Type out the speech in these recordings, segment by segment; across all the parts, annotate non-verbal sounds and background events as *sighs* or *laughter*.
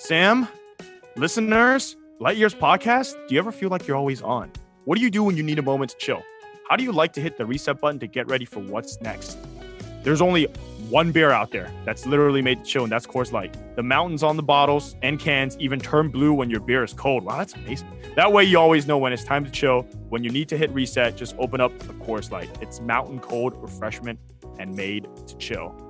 Sam, listeners, Light Years podcast, do you ever feel like you're always on? What do you do when you need a moment to chill? How do you like to hit the reset button to get ready for what's next? There's only one beer out there that's literally made to chill, and that's Coors Light. The mountains on the bottles and cans even turn blue when your beer is cold. Wow, that's amazing. That way, you always know when it's time to chill. When you need to hit reset, just open up the Coors Light. It's mountain cold refreshment and made to chill.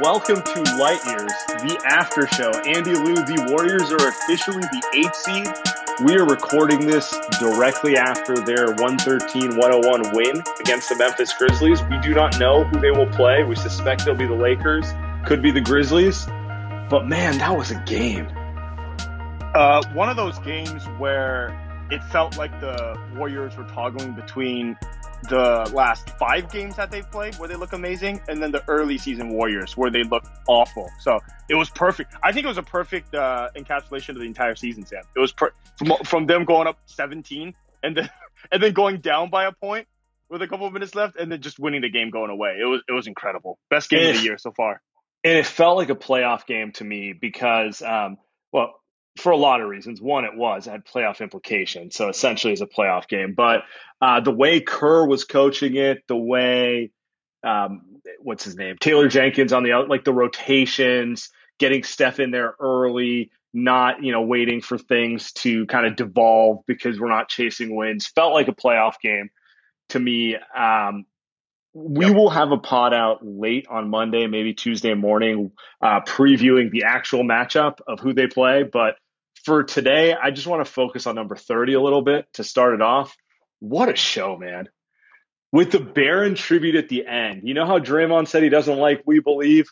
Welcome to Light Years, the after show. Andy Liu, the Warriors are officially the eighth seed. We are recording this directly after their 113 101 win against the Memphis Grizzlies. We do not know who they will play. We suspect they'll be the Lakers, could be the Grizzlies. But man, that was a game. Uh, one of those games where it felt like the Warriors were toggling between the last five games that they've played where they look amazing, and then the early season Warriors where they look awful. So it was perfect. I think it was a perfect uh, encapsulation of the entire season, Sam. It was per- from, from them going up 17 and then *laughs* and then going down by a point with a couple of minutes left, and then just winning the game going away. It was it was incredible. Best game of the year so far. And it felt like a playoff game to me because, um, well, for a lot of reasons. One, it was it had playoff implications, so essentially it's a playoff game. But uh, the way Kerr was coaching it, the way um, what's his name, Taylor Jenkins on the out, like the rotations, getting Steph in there early, not you know waiting for things to kind of devolve because we're not chasing wins, felt like a playoff game to me. Um, we yep. will have a pod out late on Monday, maybe Tuesday morning, uh, previewing the actual matchup of who they play. But for today, I just want to focus on number 30 a little bit to start it off. What a show, man. With the Baron tribute at the end. You know how Draymond said he doesn't like We Believe?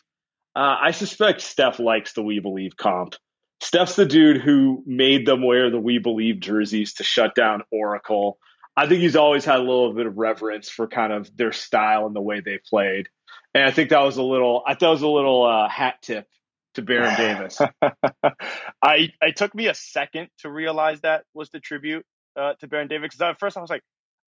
Uh, I suspect Steph likes the We Believe comp. Steph's the dude who made them wear the We Believe jerseys to shut down Oracle. I think he's always had a little bit of reverence for kind of their style and the way they played. And I think that was a little, I thought was a little uh, hat tip to Baron Davis. *laughs* I it took me a second to realize that was the tribute uh, to Baron Davis because at first I was like,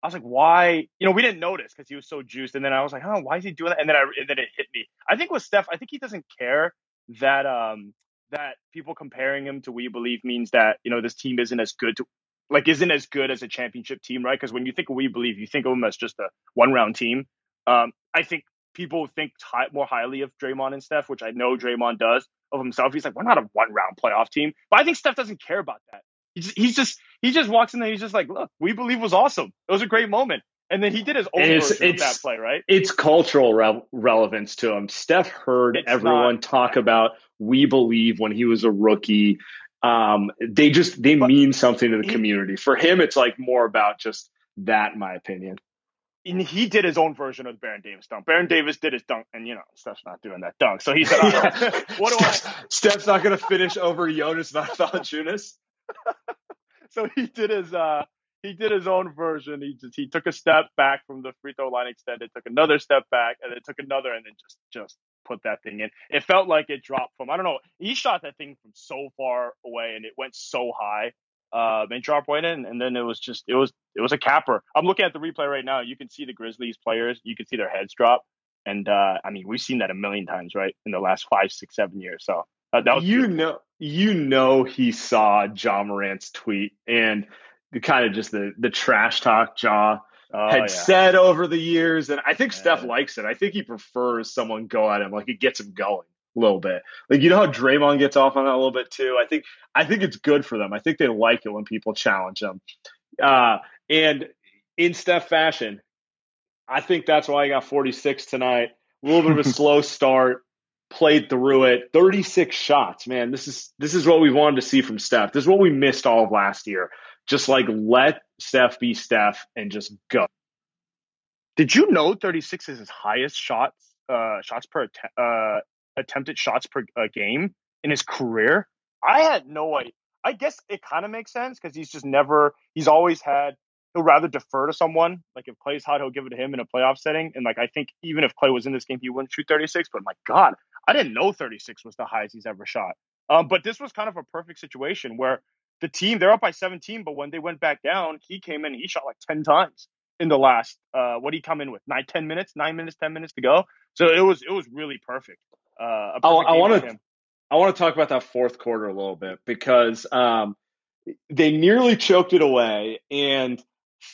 I was like, why? You know, we didn't notice because he was so juiced, and then I was like, oh, why is he doing that? And then I and then it hit me. I think with Steph, I think he doesn't care that um that people comparing him to We Believe means that you know this team isn't as good to like isn't as good as a championship team, right? Because when you think of We Believe, you think of them as just a one round team. Um, I think people think high, more highly of Draymond and Steph, which I know Draymond does of himself. He's like, we're not a one round playoff team. But I think Steph doesn't care about that. He's just, he's just he just walks in there. He's just like, look, we believe was awesome. It was a great moment. And then he did his own it's, it's, that play, right? It's cultural re- relevance to him. Steph heard it's everyone not, talk about we believe when he was a rookie. Um, they just they mean something to the he, community. For him, it's like more about just that, in my opinion he did his own version of the Baron Davis dunk. Baron Davis did his dunk, and you know, Steph's not doing that dunk. So he said, oh, *laughs* "What do I?" Steph's not going to finish over Jonas Valanciunas. *laughs* so he did his uh, he did his own version. He just he took a step back from the free throw line extended, took another step back, and then took another, and then just just put that thing in. It felt like it dropped from I don't know. He shot that thing from so far away, and it went so high. Um, and drop right in, and then it was just it was it was a capper. I'm looking at the replay right now. You can see the Grizzlies players. You can see their heads drop, and uh, I mean we've seen that a million times, right, in the last five, six, seven years. So uh, that was you beautiful. know you know he saw Ja Morant's tweet and the kind of just the the trash talk Ja oh, had yeah. said over the years, and I think yeah. Steph likes it. I think he prefers someone go at him like it gets him going little bit. Like you know how Draymond gets off on that a little bit too. I think I think it's good for them. I think they like it when people challenge them. Uh, and in Steph fashion, I think that's why I got 46 tonight. A little bit of a *laughs* slow start, played through it. 36 shots, man. This is this is what we wanted to see from Steph. This is what we missed all of last year. Just like let Steph be Steph and just go. Did you know 36 is his highest shots uh, shots per att- uh, attempted shots per uh, game in his career? I had no idea. I guess it kind of makes sense because he's just never. He's always had. He'll rather defer to someone. Like if Klay's hot, he'll give it to him in a playoff setting. And like I think even if Klay was in this game, he wouldn't shoot 36. But my God, I didn't know 36 was the highest he's ever shot. Um, but this was kind of a perfect situation where the team they're up by 17, but when they went back down, he came in. He shot like 10 times in the last. Uh, what did he come in with? Nine, 10 minutes, nine minutes, 10 minutes to go. So it was it was really perfect. Uh, I want to I want to talk about that fourth quarter a little bit because um, they nearly choked it away, and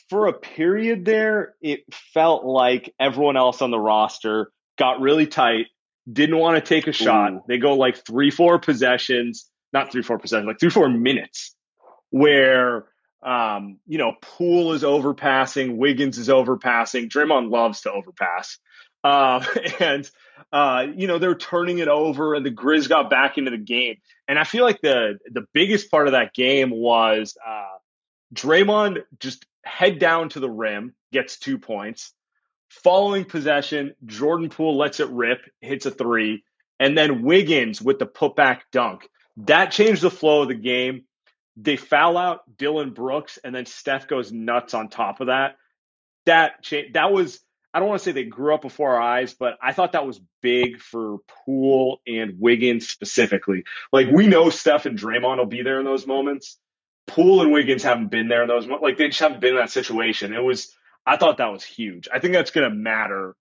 for a period there, it felt like everyone else on the roster got really tight, didn't want to take a shot. Ooh. They go like three, four possessions not three, four possessions, like three, four minutes where, um, you know, Poole is overpassing, Wiggins is overpassing, Draymond loves to overpass. Uh, *laughs* and, uh, you know, they're turning it over and the Grizz got back into the game. And I feel like the, the biggest part of that game was, uh, Draymond just head down to the rim, gets two points. Following possession, Jordan Poole lets it rip, hits a three, and then Wiggins with the putback dunk. That changed the flow of the game. They foul out Dillon Brooks, and then Steph goes nuts on top of that. That cha- that was I don't want to say they grew up before our eyes, but I thought that was big for Poole and Wiggins specifically. Like we know Steph and Draymond will be there in those moments. Poole and Wiggins haven't been there in those moments. Like they just haven't been in that situation. It was I thought that was huge. I think that's to matter.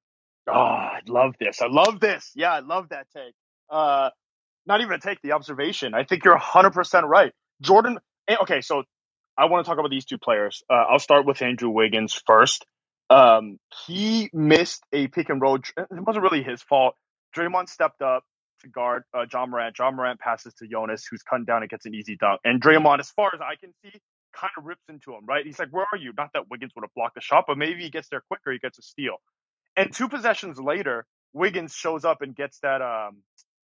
Oh, I love this. I love this. Yeah, I love that take. Uh, not even to take the observation. I think you're 100% right. Jordan, eh, okay, so I want to talk about these two players. Uh, I'll start with Andrew Wiggins first. Um, he missed a pick and roll. It wasn't really his fault. Draymond stepped up to guard uh, Ja Morant. Ja Morant passes to Jonas, who's cutting down and gets an easy dunk. And Draymond, as far as I can see, kind of rips into him, right? He's like, Where are you? Not that Wiggins would have blocked the shot, but maybe he gets there quicker. He gets a steal. And two possessions later, Wiggins shows up and gets that um,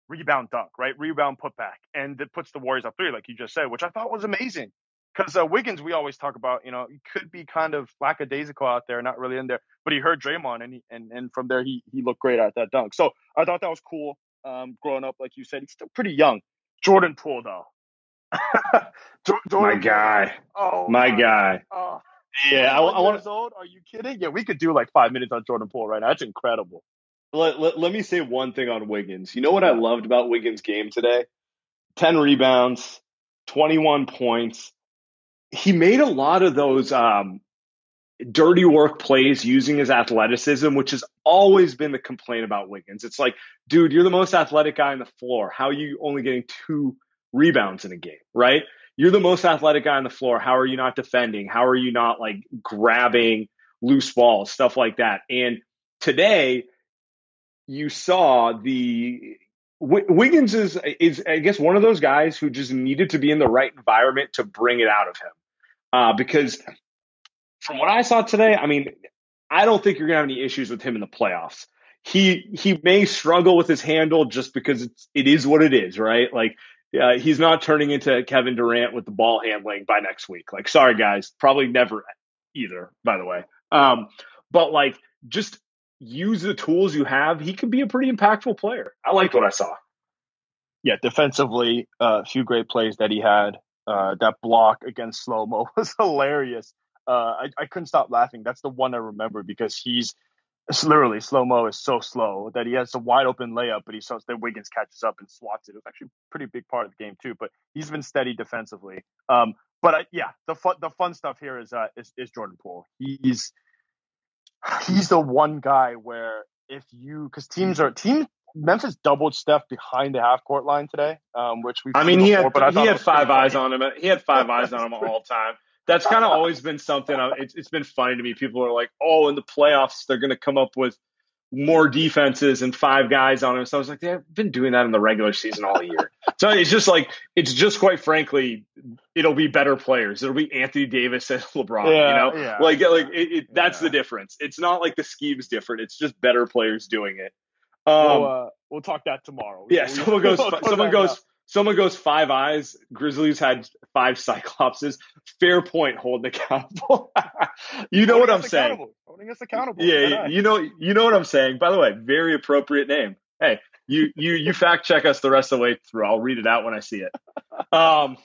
rebound dunk, right? Rebound putback, and it puts the Warriors up three, like you just said, which I thought was amazing. Because uh, Wiggins, we always talk about, you know, he could be kind of lackadaisical out there, not really in there, but he heard Draymond, and he, and and from there he he looked great at that dunk. So I thought that was cool. Um, growing up, like you said, he's still pretty young. Jordan Poole, though. *laughs* Jordan my guy. Oh, my, my guy. Oh. Yeah, I, I want. Old? Are you kidding? Yeah, we could do like five minutes on Jordan Poole right now. That's incredible. Let, let, let, me say one thing on Wiggins. You know what I loved about Wiggins' game today? 10 rebounds, 21 points. He made a lot of those um, dirty work plays using his athleticism, which has always been the complaint about Wiggins. It's like, dude, you're the most athletic guy on the floor. How are you only getting two rebounds in a game, right? You're the most athletic guy on the floor. How are you not defending? How are you not like grabbing loose balls, stuff like that? And today, you saw the Wiggins is is I guess one of those guys who just needed to be in the right environment to bring it out of him. Uh, because from what I saw today, I mean, I don't think you're gonna have any issues with him in the playoffs. He he may struggle with his handle just because it's it is what it is, right? Like uh, he's not turning into Kevin Durant with the ball handling by next week. Like, sorry guys, probably never either. By the way, um, but like just use the tools you have, he could be a pretty impactful player. I liked what I saw. Yeah, defensively, a uh, few great plays that he had. Uh, that block against slow mo *laughs* was hilarious. uh, I, I couldn't stop laughing. That's the one I remember because he's it's literally slow mo is so slow that he has a wide open layup, but he starts that Wiggins catches up and swats it. It was actually a pretty big part of the game too. But he's been steady defensively. Um, but I, yeah, the fun the fun stuff here is uh is, is Jordan Poole. He's he's the one guy where if you because teams are team Memphis doubled Steph behind the half court line today, um, which we. I mean, he had but he had five eyes on him. He had five eyes on him all time that's kind of always been something. It's, it's been funny to me. People are like, "Oh, in the playoffs, they're going to come up with more defenses and five guys on him." So I was like, "They've been doing that in the regular season all year." so it's just like it's just quite frankly, it'll be better players. It'll be Anthony Davis and *laughs* LeBron. Yeah, you know, yeah. like like it, it, that's yeah. the difference. It's not like the scheme's different. It's just better players doing it. Um, we'll, uh, we'll talk that tomorrow. Yeah, someone goes. *laughs* someone goes. Someone goes five eyes. Grizzlies had five Cyclopses. Fair point, holding accountable. *laughs* you know what I'm saying? Holding us accountable. Yeah, you know, you know what I'm saying. By the way, very appropriate name. Hey, you you you fact check us the rest of the way through. I'll read it out when I see it. Um,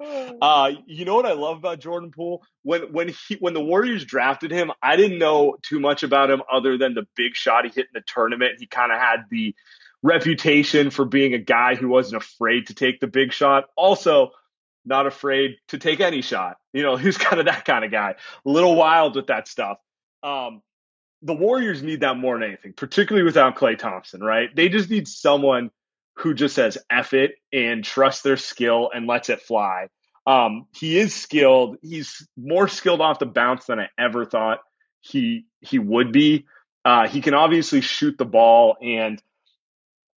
*laughs* uh, you know what I love about Jordan Poole? When when he when the Warriors drafted him, I didn't know too much about him other than the big shot he hit in the tournament. He kind of had the reputation for being a guy who wasn't afraid to take the big shot. Also, not afraid to take any shot. You know, who's kind of that kind of guy. A little wild with that stuff. Um, the Warriors need that more than anything, particularly without Klay Thompson, right? They just need someone who just says F it and trusts their skill and lets it fly. Um, he is skilled. He's more skilled off the bounce than I ever thought he he would be. Uh, he can obviously shoot the ball and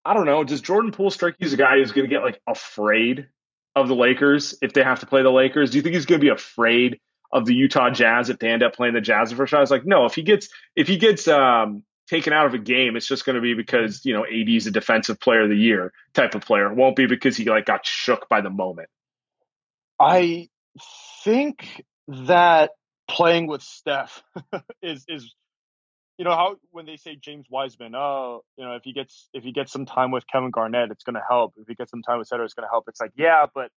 I don't know. Does Jordan Poole strike you as a guy who's going to get like afraid of the Lakers if they have to play the Lakers? Do you think he's going to be afraid of the Utah Jazz if they end up playing the Jazz the first shot? I was like, no. If he gets if he gets um, taken out of a game, it's just going to be because you know AD is a defensive player of the year type of player. It won't be because he like got shook by the moment. I think that playing with Steph *laughs* is is you know how when they say James Wiseman, oh, you know, if he gets if he gets some time with Kevin Garnett, it's going to help. If he gets some time with Cedric, it's going to help. It's like, yeah, but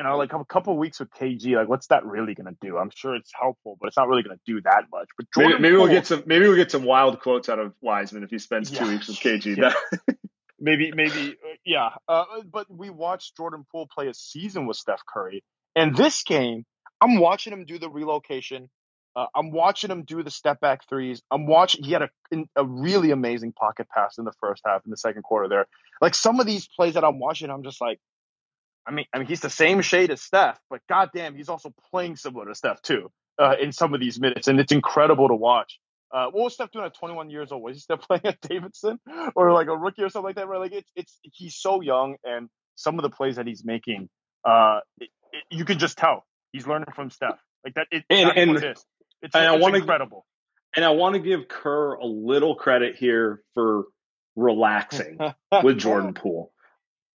you know, like a couple weeks with KG, like what's that really going to do? I'm sure it's helpful, but it's not really going to do that much. But Jordan maybe, maybe we'll get some maybe we'll get some wild quotes out of Wiseman if he spends yeah, two weeks with KG. *laughs* Yeah. *laughs* maybe maybe uh, yeah. Uh, but we watched Jordan Poole play a season with Steph Curry, and this game, I'm watching him do the relocation. Uh, I'm watching him do the step back threes. I'm watching. He had a a really amazing pocket pass in the first half, in the second quarter. There, like some of these plays that I'm watching, I'm just like, I mean, I mean, he's the same shade as Steph, but goddamn, he's also playing similar to Steph too uh, in some of these minutes, and it's incredible to watch. Uh, what was Steph doing at 21 years old? Was he still *laughs* playing at Davidson or like a rookie or something like that? Where like it's it's he's so young, and some of the plays that he's making, uh, it, it, you can just tell he's learning from Steph. Like that, it, and, and, it is. It's, and it's I incredible. And I want to give Kerr a little credit here for relaxing *laughs* with Jordan Poole.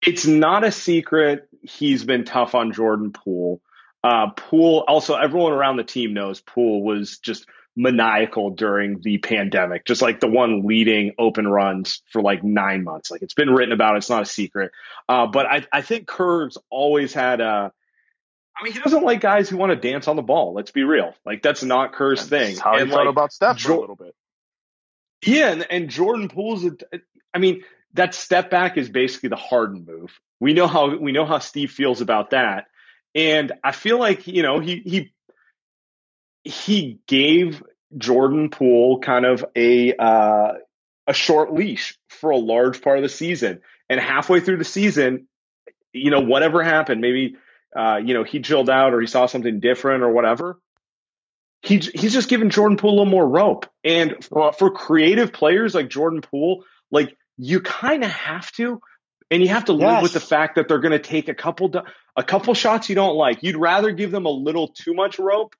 It's not a secret he's been tough on Jordan Poole. Uh, Poole, also, everyone around the team knows Poole was just maniacal during the pandemic, just like the one leading open runs for like nine months. Like it's been written about, it's not a secret. Uh, but I, I think Kerr's always had a I mean, he doesn't like guys who want to dance on the ball. Let's be real. Like that's not Kerr's that's thing. How and he like, thought about Steph jo- a little bit. Yeah, and, and Jordan Poole's. A, I mean, that step back is basically the Harden move. We know how we know how Steve feels about that, and I feel like you know he he he gave Jordan Poole kind of a uh, a short leash for a large part of the season, and halfway through the season, you know, whatever happened, maybe uh, you know, he chilled out or he saw something different or whatever. He, he's just giving Jordan Poole a little more rope. And for, for creative players like Jordan Poole, like you kind of have to, and you have to live with the fact that they're going to take a couple a couple shots you don't like. You'd rather give them a little too much rope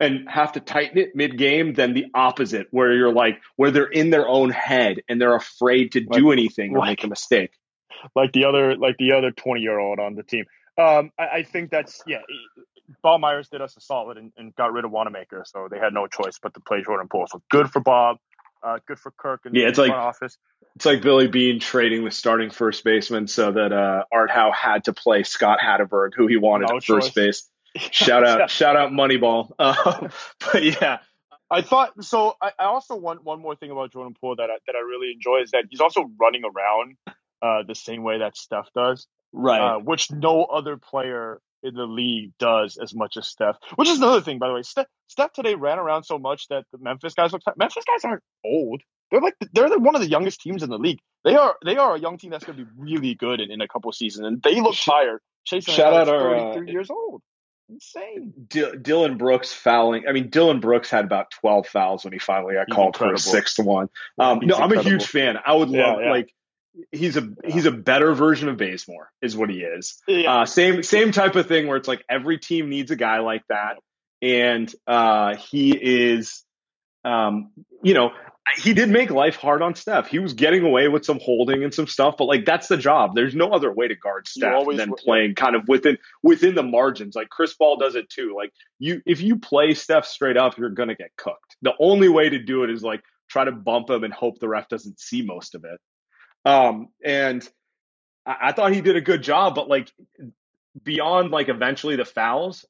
and have to tighten it mid game than the opposite, where you're like where they're in their own head and they're afraid to do anything or make a mistake. Like the other like the other twenty year old on the team. Um, I, I, think that's yeah. Bob Myers did us a solid and, and, got rid of Wanamaker, so they had no choice but to play Jordan Poole. So good for Bob, uh, good for Kerr and yeah, it's like office. It's like Billy Beane trading the starting first baseman so that uh, Art Howe had to play Scott Hatteberg, who he wanted no at choice. first base. *laughs* shout out, shout out Moneyball. *laughs* Uh, but yeah, I thought so. I, I, also want one more thing about Jordan Poole that I, that I really enjoy is that he's also running around uh, the same way that Steph does, right? Uh, which no other player in the league does as much as Steph. Which is another thing, by the way. Steph, Steph today ran around so much that the Memphis guys look. Memphis guys aren't old. They're like they're one of the youngest teams in the league. They are they are a young team that's going to be really good in, in a couple seasons, and they look tired. Chasing shout out our uh, years old. Insane. D- Dillon Brooks fouling. I mean, Dillon Brooks had about twelve fouls when he finally got he's called incredible. for a sixth one. Um, no, I'm a huge fan. I would love yeah, yeah. like he's a he's a better version of Bazemore is what he is. Yeah. Uh, same same type of thing where it's like every team needs a guy like that, and uh, he is, um, you know, he did make life hard on Steph. He was getting away with some holding and some stuff, but like that's the job. There's no other way to guard Steph than playing kind of within within the margins. Like Chris Paul does it too. Like you, if you play Steph straight up, you're gonna get cooked. The only way to do it is like try to bump him and hope the ref doesn't see most of it. Um, and I, I thought he did a good job, but like beyond like eventually the fouls,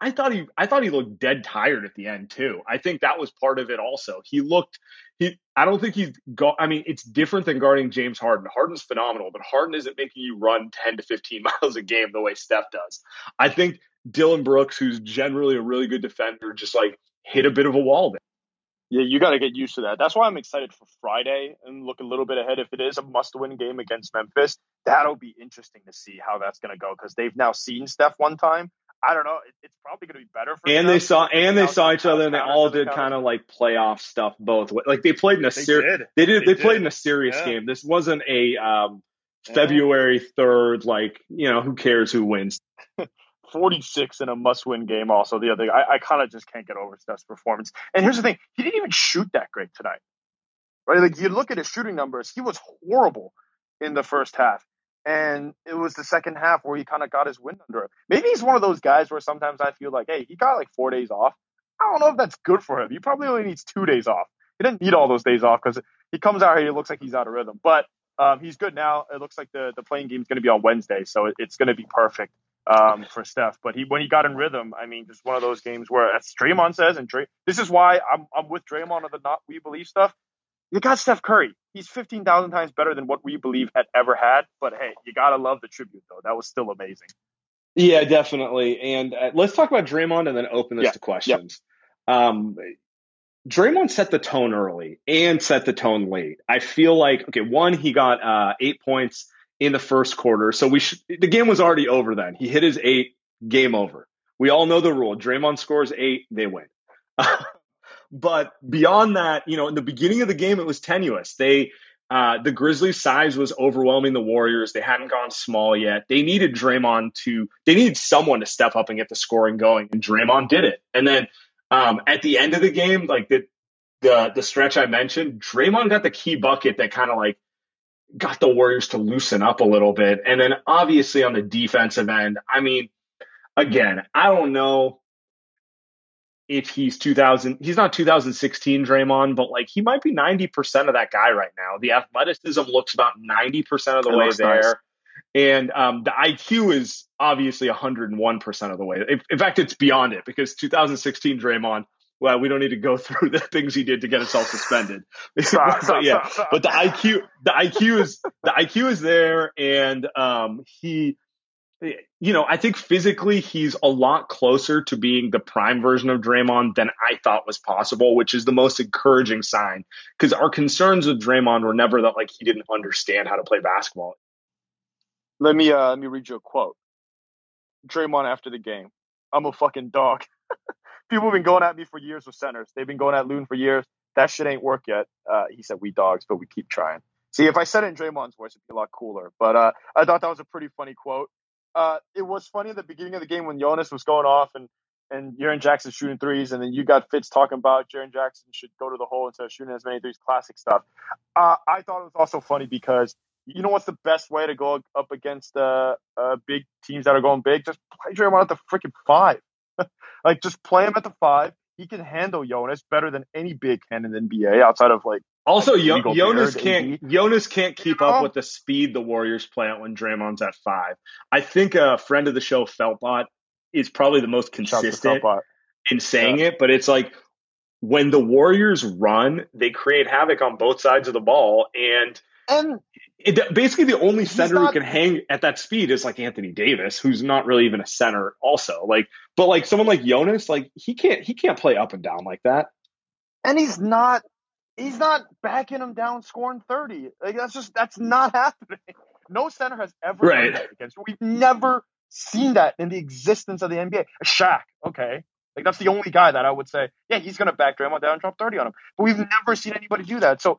I thought he I thought he looked dead tired at the end too. I think that was part of it also. He looked he I don't think he's go I mean it's different than guarding James Harden. Harden's phenomenal, but Harden isn't making you run 10 to 15 *laughs* miles a game the way Steph does. I think Dillon Brooks who's generally a really good defender just like hit a bit of a wall there. Yeah, you got to get used to that. That's why I'm excited for Friday and look a little bit ahead. If it is a must-win game against Memphis, that'll be interesting to see how that's going to go because they've now seen Steph one time. I don't know. it's probably going to be better for. And they saw and they saw each other, and they all did kind of like playoff stuff both. Like they played in a serious. They did. They, they played in a serious yeah. game. This wasn't a um, February third. Like you know, who cares who wins? *laughs* 46 in a must-win game. Also, the other, I, I kind of just can't get over Steph's performance. And here's the thing: he didn't even shoot that great tonight, right? Like you look at his shooting numbers, he was horrible in the first half, and it was the second half where he kind of got his wind under him. Maybe he's one of those guys where sometimes I feel like, hey, he got like four days off. I don't know if that's good for him. He probably only needs two days off. He didn't need all those days off because he comes out here, he looks like he's out of rhythm. But um, he's good now. It looks like the the playing game is going to be on Wednesday, so it, it's going to be perfect um, for Steph. But he when he got in rhythm, I mean, just one of those games where, as Draymond says, and Dray, this is why I'm I'm with Draymond on the not we believe stuff. You got Steph Curry. He's fifteen thousand times better than what we believe had ever had. But hey, you gotta love the tribute though. That was still amazing. Yeah, definitely. And uh, let's talk about Draymond and then open this yeah. to questions. Yeah. Um, Draymond set the tone early and set the tone late. I feel like okay, one he got uh, eight points in the first quarter. So we sh- the game was already over then. He hit his eight, game over. We all know the rule. Draymond scores eight, they win. *laughs* but beyond that, you know, in the beginning of the game, it was tenuous. They uh, the Grizzlies' size was overwhelming the Warriors. They hadn't gone small yet. They needed Draymond to. They needed someone to step up and get the scoring going, and Draymond did it. And then um, at the end of the game, like the the the stretch I mentioned, Draymond got the key bucket that kind of like got the Warriors to loosen up a little bit. And then obviously on the defensive end, I mean, again, I don't know if he's 2000, he's not 2016 Draymond, but like he might be 90% of that guy right now. The athleticism looks about 90% of the it way there. Nice. And um, the IQ is obviously 101% of the way. In fact, it's beyond it because 2016 Draymond well, we don't need to go *laughs* through the things he did to get himself suspended. *laughs* *laughs* but, yeah, but the IQ, the IQ is the IQ is there, and um, he, you know, I think physically he's a lot closer to being the prime version of Draymond than I thought was possible, which is the most encouraging sign. Because our concerns with Draymond were never that like he didn't understand how to play basketball. Let me uh, let me read you a quote. Draymond after the game. I'm a fucking dog. People have been going at me for years with centers. They've been going at Loon for years. That shit ain't work yet. Uh, he said, "We dogs, but we keep trying." See, if I said it in Draymond's voice, it'd be a lot cooler. But uh, I thought that was a pretty funny quote. Uh, it was funny at the beginning of the game when Jonas was going off and and Jaren Jackson shooting threes, and then you got Fitz talking about Jaren Jackson should go to the hole instead of shooting as many threes. Classic stuff. Uh, I thought it was also funny because you know what's the best way to go up against uh, uh, big teams that are going big? Just play Draymond at the freaking five. *laughs* like just play him at the five. He can handle Jonas better than any big can in the NBA outside of like. Also, like Jonas can't AD. Jonas can't keep up with the speed the Warriors play at when Draymond's at five. I think a friend of the show, Feltbot, is probably the most consistent in saying yeah. it, but it's like when the Warriors run, they create havoc on both sides of the ball, and and it, basically the only center not, who can hang at that speed is like Anthony Davis, who's not really even a center. Also, like, but like someone like Jonas, like he can't he can't play up and down like that, and he's not he's not backing him down scoring thirty. Like that's just that's not *laughs* happening. No center has ever right. done that against. We've never seen that in the existence of the NBA. Shaq, okay. Like that's the only guy that I would say, yeah, he's gonna back Draymond down and drop 30 on him. But we've never seen anybody do that. So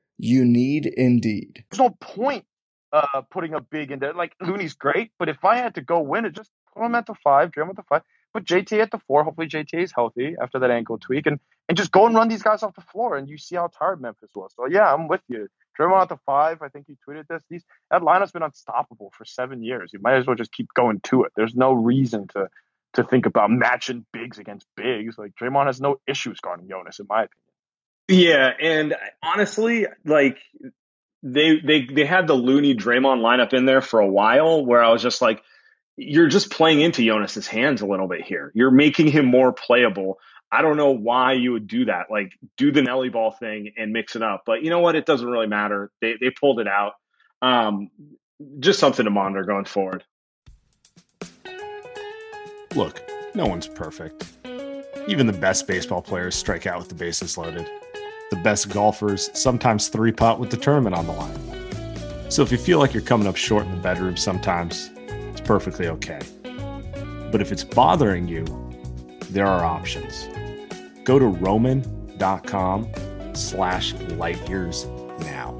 You need Indeed. There's no point uh, putting a big in there. Like Looney's great, but if I had to go win it, just put him at the five, Draymond at the five, put JT at the four. Hopefully JT is healthy after that ankle tweak, and and just go and run these guys off the floor, and you see how tired Memphis was. So yeah, I'm with you. Draymond at the five. I think he tweeted this. These that lineup's been unstoppable for seven years. You might as well just keep going to it. There's no reason to to think about matching bigs against bigs. Like Draymond has no issues guarding Jonas, in my opinion. Yeah, and honestly, like they they they had the Looney Draymond lineup in there for a while, where I was just like, you're just playing into Jonas's hands a little bit here. You're making him more playable. I don't know why you would do that. Like do the Nelly ball thing and mix it up. But you know what? It doesn't really matter. They they pulled it out. Um, just something to monitor going forward. Look, no one's perfect. Even the best baseball players strike out with the bases loaded. The best golfers sometimes three putt with the tournament on the line. So if you feel like you're coming up short in the bedroom sometimes, it's perfectly okay. But if it's bothering you, there are options go to roman.com slash light years now.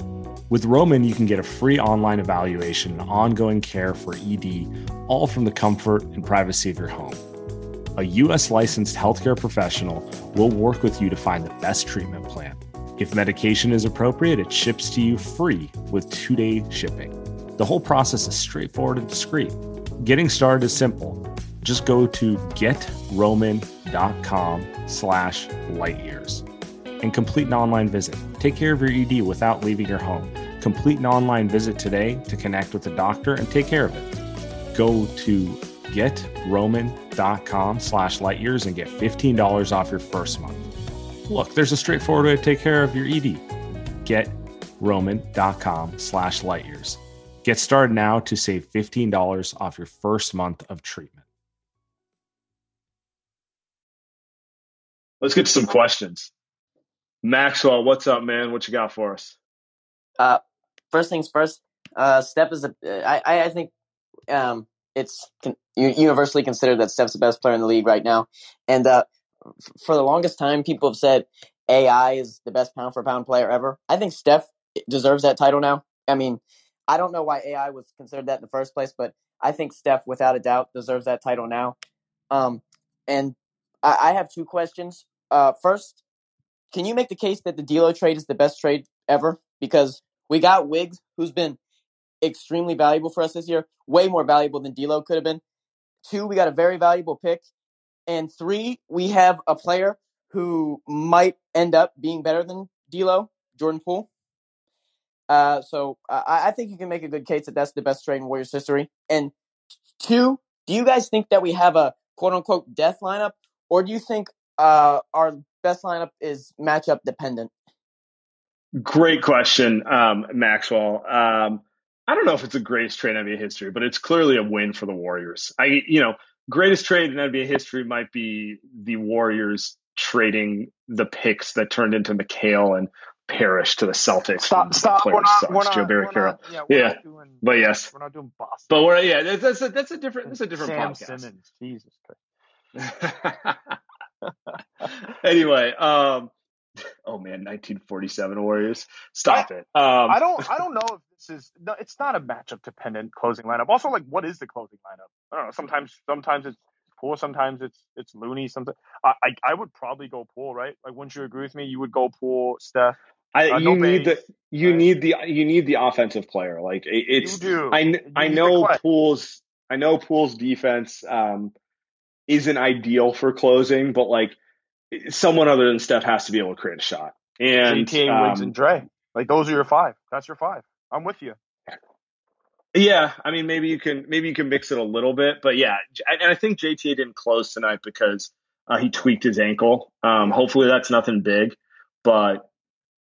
With Roman, you can get a free online evaluation and ongoing care for ED, all from the comfort and privacy of your home. A U.S. licensed healthcare professional will work with you to find the best treatment plan. If medication is appropriate, it ships to you free with two day shipping. The whole process is straightforward and discreet. Getting started is simple. Just go to getroman.com slash lightyears and complete an online visit. Take care of your ED without leaving your home. Complete an online visit today to connect with a doctor and take care of it. Go to getroman.com slash lightyears and get $15 off your first month. Look, there's a straightforward way to take care of your ED. Getroman.com slash light years. Get started now to save $15 off your first month of treatment. Let's get to some questions. Maxwell, what's up, man? What you got for us? Uh, first things first. Uh, Steph is a. I I think um, it's con- universally considered that Steph's the best player in the league right now, and uh, f- for the longest time, people have said AI is the best pound for pound player ever. I think Steph deserves that title now. I mean, I don't know why AI was considered that in the first place, but I think Steph, without a doubt, deserves that title now. Um, and I, I have two questions uh, first, can you make the case that the D'Lo trade is the best trade ever? Because we got Wiggs, who's been extremely valuable for us this year, way more valuable than D'Lo could have been. Two, we got a very valuable pick, and three, we have a player who might end up being better than D'Lo, Jordan Poole. Uh, so I, I think you can make a good case that that's the best trade in Warriors history. And two, do you guys think that we have a quote unquote death lineup, or do you think uh, our best lineup is matchup dependent? Great question, um, Maxwell. Um, I don't know if it's the greatest trade in NBA history, but it's clearly a win for the Warriors. I, you know, greatest trade in NBA history might be the Warriors trading the picks that turned into McHale and Parrish to the Celtics. Stop! Stop! We're not, we're not, Joe Barry Carroll. not, yeah, Yeah. doing, But yes. we're not doing Boston. But we're yeah, that's, that's a that's a different that's a different Sam podcast. Simmons. Jesus Christ. *laughs* anyway, um, *laughs* oh man, 1947 Warriors. Stop it. Um, I don't. I don't know if this is. No, it's not a matchup dependent closing lineup. Also, like, what is the closing lineup? I don't know. Sometimes, sometimes it's Poole. Sometimes it's it's Looney. Sometimes I, I I would probably go Poole. Right? Like, wouldn't you agree with me? You would go Poole, Steph. I, Uh, you no need the you right? need the you need the offensive player. Like it, it's you do. I You I know Klay. Poole's I know Poole's defense um isn't ideal for closing, but like someone other than Steph has to be able to create a shot. And JTA, Wiggs, um, and Dre. Like those are your five. That's your five. I'm with you. Yeah, I mean, maybe you can maybe you can mix it a little bit, but yeah, and I think JTA didn't close tonight because uh, he tweaked his ankle. Um, hopefully, that's nothing big, but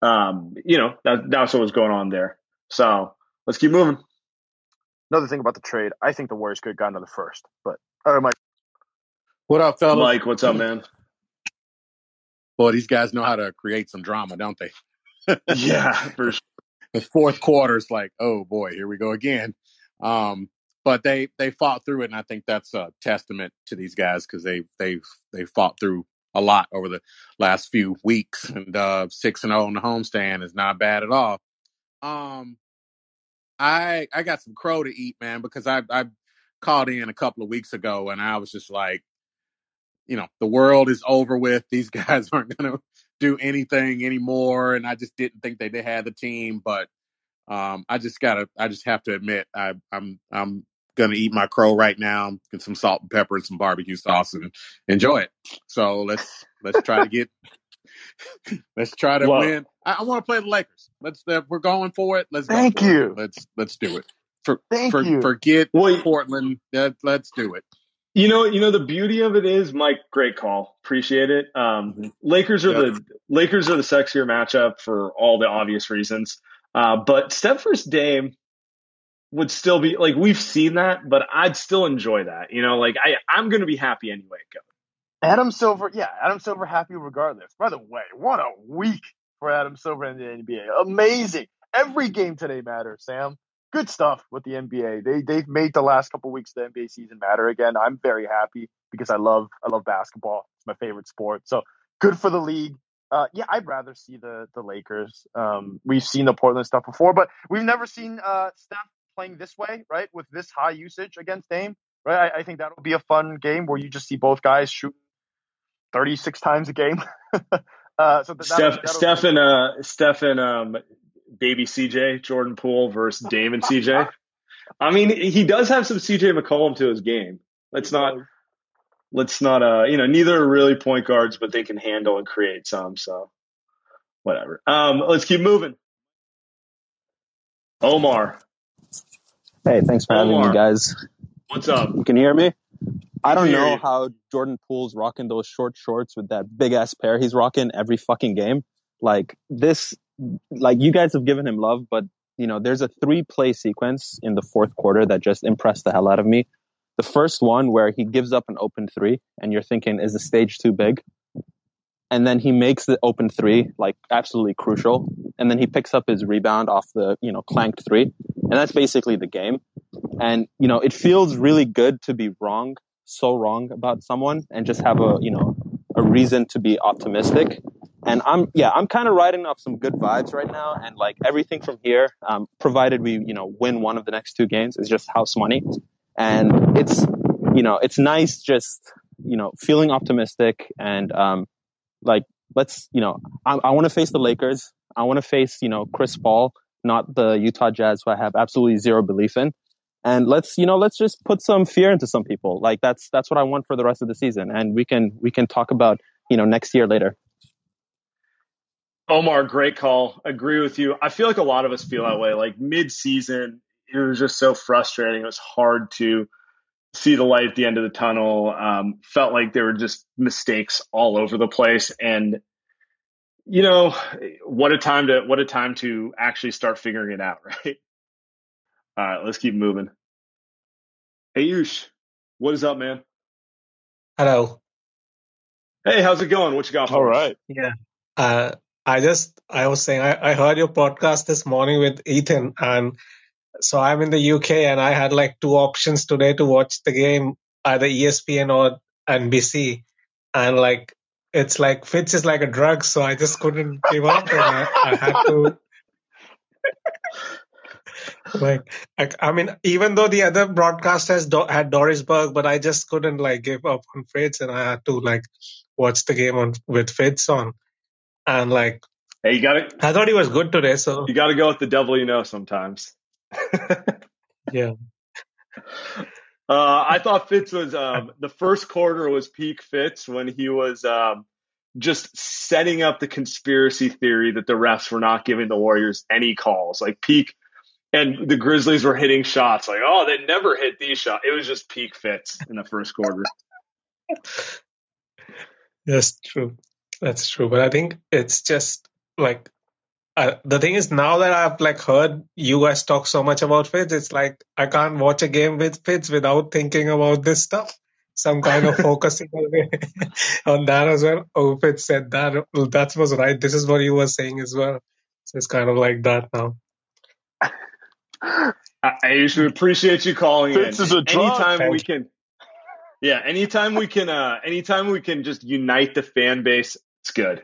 um, you know that that's what was going on there. So let's keep moving. Another thing about the trade, I think the Warriors could have gotten to the first, but all right, Mike. What up, fellas? Mike, what's up, man? Boy, these guys know how to create some drama, don't they? *laughs* yeah, for sure. The fourth quarter is like, oh boy, here we go again. Um, but they they fought through it, and I think that's a testament to these guys because they they they fought through a lot over the last few weeks, and uh, six and zero on the homestand is not bad at all. Um, I I got some crow to eat, man, because I I called in a couple of weeks ago, and I was just like, you know, the world is over with. These *laughs* guys aren't going to do anything anymore, and I just didn't think they have the team. But um, I just gotta, I just have to admit, I, I'm I'm gonna eat my crow right now, get some salt and pepper and some barbecue sauce, and enjoy it. So let's let's try to get. *laughs* Let's try to win. I, I want to play the Lakers. Let's. Uh, we're going for it. Let's. go Thank for it. you. Let's let's do it. For, Thank for, you. Forget Well, Portland. Let, let's do it. You know, you know the beauty of it is, Mike. Great call, appreciate it. Um, Mhm. Lakers are Yep. the Lakers are the sexier matchup for all the obvious reasons. Uh, but Steph versus Dame would still be like we've seen that, but I'd still enjoy that. You know, like I I'm gonna be happy anyway. it goes. Adam Silver, yeah, Adam Silver happy regardless. By the way, what a week for Adam Silver in the NBA. Amazing. Every game today matters, Sam. Good stuff with the NBA. They they've made the last couple weeks of the NBA season matter again. I'm very happy because I love I love basketball. It's my favorite sport. So good for the league. Uh, yeah, I'd rather see the the Lakers. Um, we've seen the Portland stuff before, but we've never seen uh, Steph playing this way, right? With this high usage against Dame, right? I, I think that'll be a fun game where you just see both guys shoot 36 times a game. *laughs* uh, so that, Steph, that'll- that'll- Steph and uh, Steph and um, baby CJ Jordan Poole versus Damon CJ. *laughs* I mean, he does have some CJ McCollum to his game. Let's not let's not uh you know neither are really point guards, but they can handle and create some. So whatever. Um, let's keep moving. Omar, Hey, thanks for having me, guys. what's up? Can you can hear me? I don't know how Jordan Poole's rocking those short shorts with that big ass pair he's rocking every fucking game. Like this, like you guys have given him love, but you know, there's a three play sequence in the fourth quarter that just impressed the hell out of me. The first one where he gives up an open three and you're thinking, is the stage too big? And then he makes the open three like absolutely crucial. And then he picks up his rebound off the, you know, clanked three. And that's basically the game. And, you know, it feels really good to be wrong, so wrong about someone and just have a, you know, a reason to be optimistic. And I'm, yeah, I'm kind of riding off some good vibes right now. And like everything from here, um, provided we, you know, win one of the next two games is just house money. And it's, you know, it's nice just, you know, feeling optimistic and, um, like, let's, you know, I, I want to face the Lakers. I want to face, you know, Chris Paul, not the Utah Jazz, who I have absolutely zero belief in and let's you know let's just put some fear into some people like that's that's what i want for the rest of the season and we can we can talk about you know next year later Omar, great call. Agree with you. I feel like a lot of us feel that way. Like mid season, it was just so frustrating. It was hard to see the light at the end of the tunnel. Um, felt like there were just mistakes all over the place. And you know, what a time to what a time to actually start figuring it out, *laughs* right? All right, let's keep moving. Hey Yush, what is up, man? Hello. Hey, how's it going? What you got? For All us? right. Yeah. Uh, I just, I was saying, I, I heard your podcast this morning with Ethan, and so I'm in the UK, and I had like two options today to watch the game, either ESPN or NBC, and like it's like Fitz is like a drug, so I just couldn't give up, and I, I had to. *laughs* Like, I, I mean, even though the other broadcasters do, had Doris Burke, but I just couldn't like give up on Fitz, and I had to like watch the game on with Fitz on, and like Hey, you got it. I thought he was good today, so you got to go with the devil you know sometimes. *laughs* yeah. Uh, I thought Fitz was um, the first quarter was peak Fitz when he was um, just setting up the conspiracy theory that the refs were not giving the Warriors any calls, like peak, and the Grizzlies were hitting shots like, oh, they never hit these shots. It was just peak Fitz in the first quarter. *laughs* That's true. That's true. But I think it's just like uh, the thing is now that I've like heard you guys talk so much about Fitz, it's like I can't watch a game with Fitz without thinking about this stuff. Some kind of *laughs* focusing on, that as well. Oh, Fitz said that. Well, that was right. This is what he was saying as well. So it's kind of like that now. I, I usually appreciate you calling Fitz in. is a drug. anytime we can, yeah, anytime we can, uh, anytime we can just unite the fan base, it's good.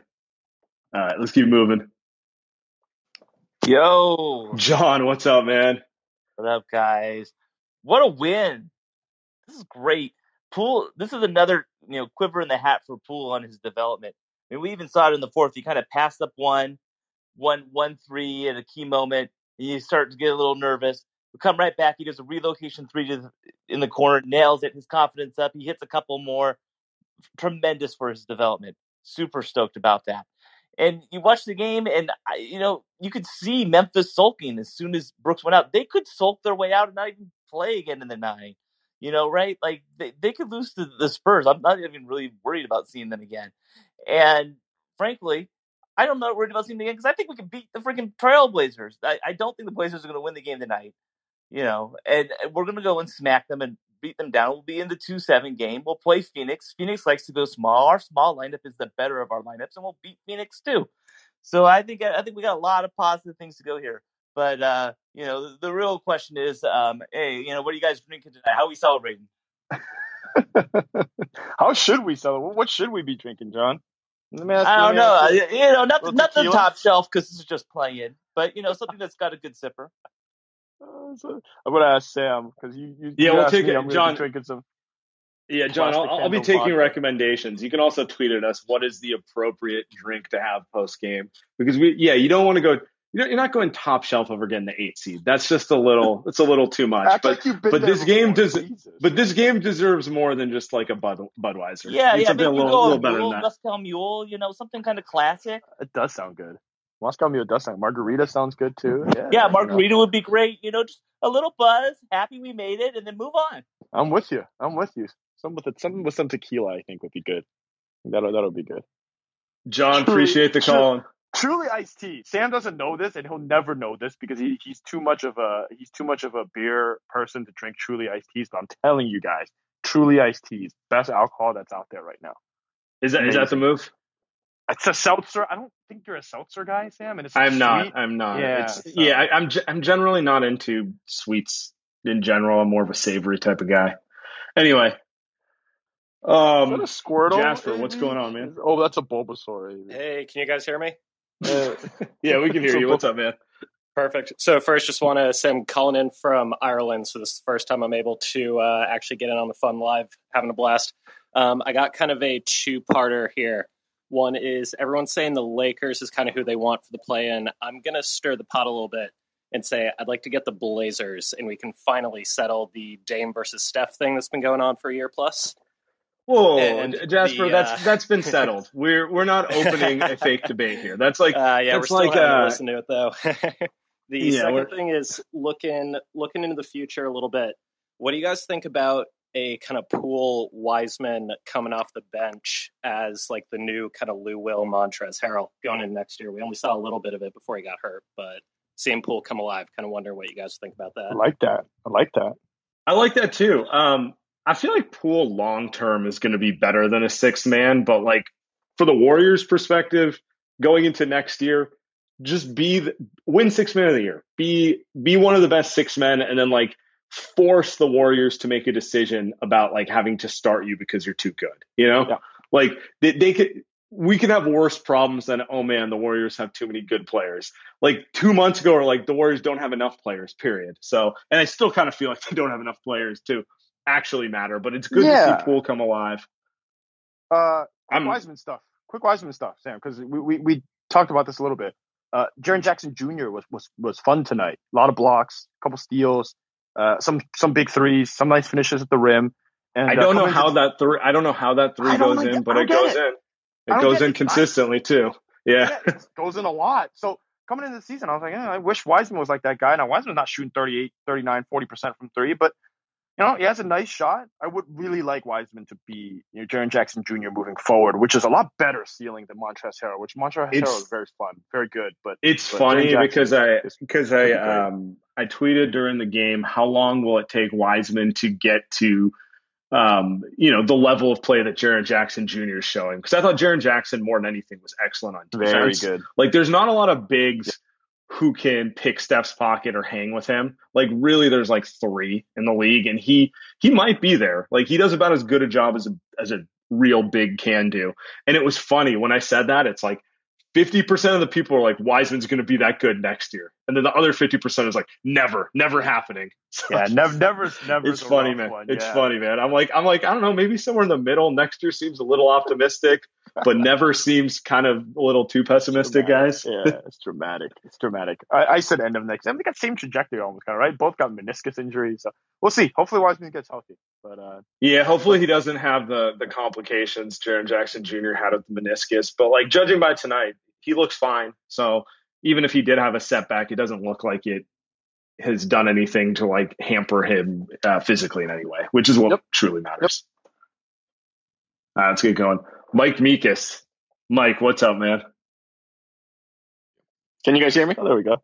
All right, let's keep moving. Yo, John, what's up, man? what up, guys? What a win! This is great. Poole. this is another you know quiver in the hat for Poole on his development. I mean, we even saw it in the fourth. He kind of passed up one, one, one three at a key moment. And you start to get a little nervous. We come right back. He does a relocation three to the, in the corner, nails it. His confidence up. He hits a couple more. Tremendous for his development. Super stoked about that. And you watch the game, and you know you could see Memphis sulking as soon as Brooks went out. They could sulk their way out and not even play again in the nine. You know, right? Like they, they could lose to the Spurs. I'm not even really worried about seeing them again. And frankly, I don't know worried about seeing them again because I think we can beat the freaking Trailblazers. I, I don't think the Blazers are going to win the game tonight. You know, and, and we're going to go and smack them and beat them down. We'll be in the two seven game. We'll play Phoenix. Phoenix likes to go small. Our small lineup is the better of our lineups, and we'll beat Phoenix too. So I think I think we got a lot of positive things to go here. But uh, you know, the, the real question is, um, hey, you know, what are you guys drinking tonight? How are we celebrating? *laughs* How should we celebrate? What should we be drinking, John? Let me ask I don't me know. you. You know, nothing, Little not the top shelf because this is just playing, but you know, something that's got a good sipper. So- I'm gonna ask Sam because you, you, Yeah, you we'll take me, it- I'm John. be drinking some. Yeah, John, I'll, I'll be taking vodka. recommendations. You can also tweet at us what is the appropriate drink to have post game because we, yeah, you don't want to go. You know, you're not going top shelf over getting the eight seed. That's just a little. It's a little too much. Act but like but this game does. Jesus. But this game deserves more than just like a Bud, Budweiser. Yeah, yeah, something maybe a we little, go little a better mule, than that. Moscow Mule, you know, something kind of classic. it does sound good. Moscow Mule does sound. Margarita sounds good too. Mm-hmm. Yeah, Yeah, you know. margarita would be great. You know, just a little buzz, happy we made it, and then move on. I'm with you. I'm with you. Some with it, something with some tequila, I think would be good. That'll that'll be good. John, Truly- appreciate the call. Truly iced tea. Sam doesn't know this, and he'll never know this because he, he's too much of a he's too much of a beer person to drink truly iced teas. But I'm telling you guys, truly iced teas, best alcohol that's out there right now. Is that is that the move? It's a seltzer. I don't think you're a seltzer guy, Sam. And it's I'm not. I'm not. Yeah, It's, so- yeah. I, I'm. I'm generally not into sweets in general. I'm more of a savory type of guy. Anyway, Is that um, a Squirtle? Jasper, what's going on, man? Oh, that's a Bulbasaur. AB. Hey, can you guys hear me? Uh, *laughs* *laughs* yeah, we can hear you. What's up, man? Perfect. So first, just want to say I'm calling in from Ireland, so this is the first time I'm able to uh, actually get in on the fun live, having a blast. Um, I got kind of a two-parter here. One is everyone's saying the Lakers is kind of who they want for the play-in. I'm gonna stir the pot a little bit and say I'd like to get the Blazers, and we can finally settle the Dame versus Steph thing that's been going on for a year plus. Whoa, And Jasper, the, that's uh, that's been *laughs* settled. We're we're not opening a fake debate here. That's like *laughs* uh, yeah, we're that's still like, having uh, to listen to it though. *laughs* the Yeah, second we're- thing is looking looking into the future a little bit. What do you guys think about a kind of Poole Wiseman coming off the bench as like the new kind of Lou Will Montrezl Harrell going in next year? We only saw a little bit of it before he got hurt, but seeing Poole come alive, kind of wondering what you guys think about that. I like that. I like that. I like that too. Um, I feel like Poole long term is going to be better than a six man, but like for the Warriors' perspective, going into next year, just be the, win six man of the year. Be be one of the best six men, and then like force the Warriors to make a decision about like having to start you because you're too good. You know, Yeah. like they, they could. We can have worse problems than oh man, the Warriors have too many good players. Like two months ago, or like the Warriors don't have enough players. Period. So, and I still kind of feel like *laughs* they don't have enough players to actually matter. But it's good to see Poole come alive. Uh, quick I'm- Wiseman stuff. Quick Wiseman stuff, Sam, because we, we we talked about this a little bit. Uh, Jaren Jackson Jr. was was was fun tonight. A lot of blocks, a couple steals, uh, some some big threes, some nice finishes at the rim. And I uh, don't know how that three. I don't know how that three goes like in, it. but it goes get in. It goes in it. Consistently too. *laughs* Yeah. yeah, it goes in a lot. So coming into the season, I was like, eh, I wish Wiseman was like that guy. Now Wiseman's not shooting 38, 39, 40% from three, but you know, he has a nice shot. I would really like Wiseman to be you know, Jaren Jackson Jr. moving forward, which is a lot better ceiling than Montrezl Harrell, which Montrezl Harrell is very fun, very good, but It's But funny because I because I um I tweeted during the game how long will it take Wiseman to get to um you know the level of play that Jaren Jackson Jr. is showing because I thought Jaren Jackson more than anything was excellent on defense. very good. Like there's not a lot of bigs who can pick Steph's pocket or hang with him. Like really there's like 3 in the league and he he might be there. Like he does about as good a job as a as a real big can do. And it was funny when I said that it's like 50% of the people are like Wiseman's going to be that good next year. And then the other 50% is like never, never happening. *laughs* So Yeah, never, never, never. it's funny, man. It's funny, man. I'm like, I'm like, I don't know, maybe somewhere in the middle. Next year seems a little optimistic, but *laughs* never seems kind of a little too pessimistic, guys. Yeah, *laughs* it's dramatic. It's dramatic. I, I said end of next. I they got same trajectory almost, kind of right. Both got meniscus injuries, so we'll see. Hopefully, Wiseman gets healthy. But uh, Yeah, hopefully he doesn't have the the complications Jaren Jackson Jr. had with the meniscus. But like judging by tonight, he looks fine. So even if he did have a setback, it doesn't look like it has done anything to like hamper him uh, physically in any way, which is what Yep. truly matters. Uh, let's get going. Mike Meekus. Mike, what's up, man? Can you guys hear me? Oh, there we go.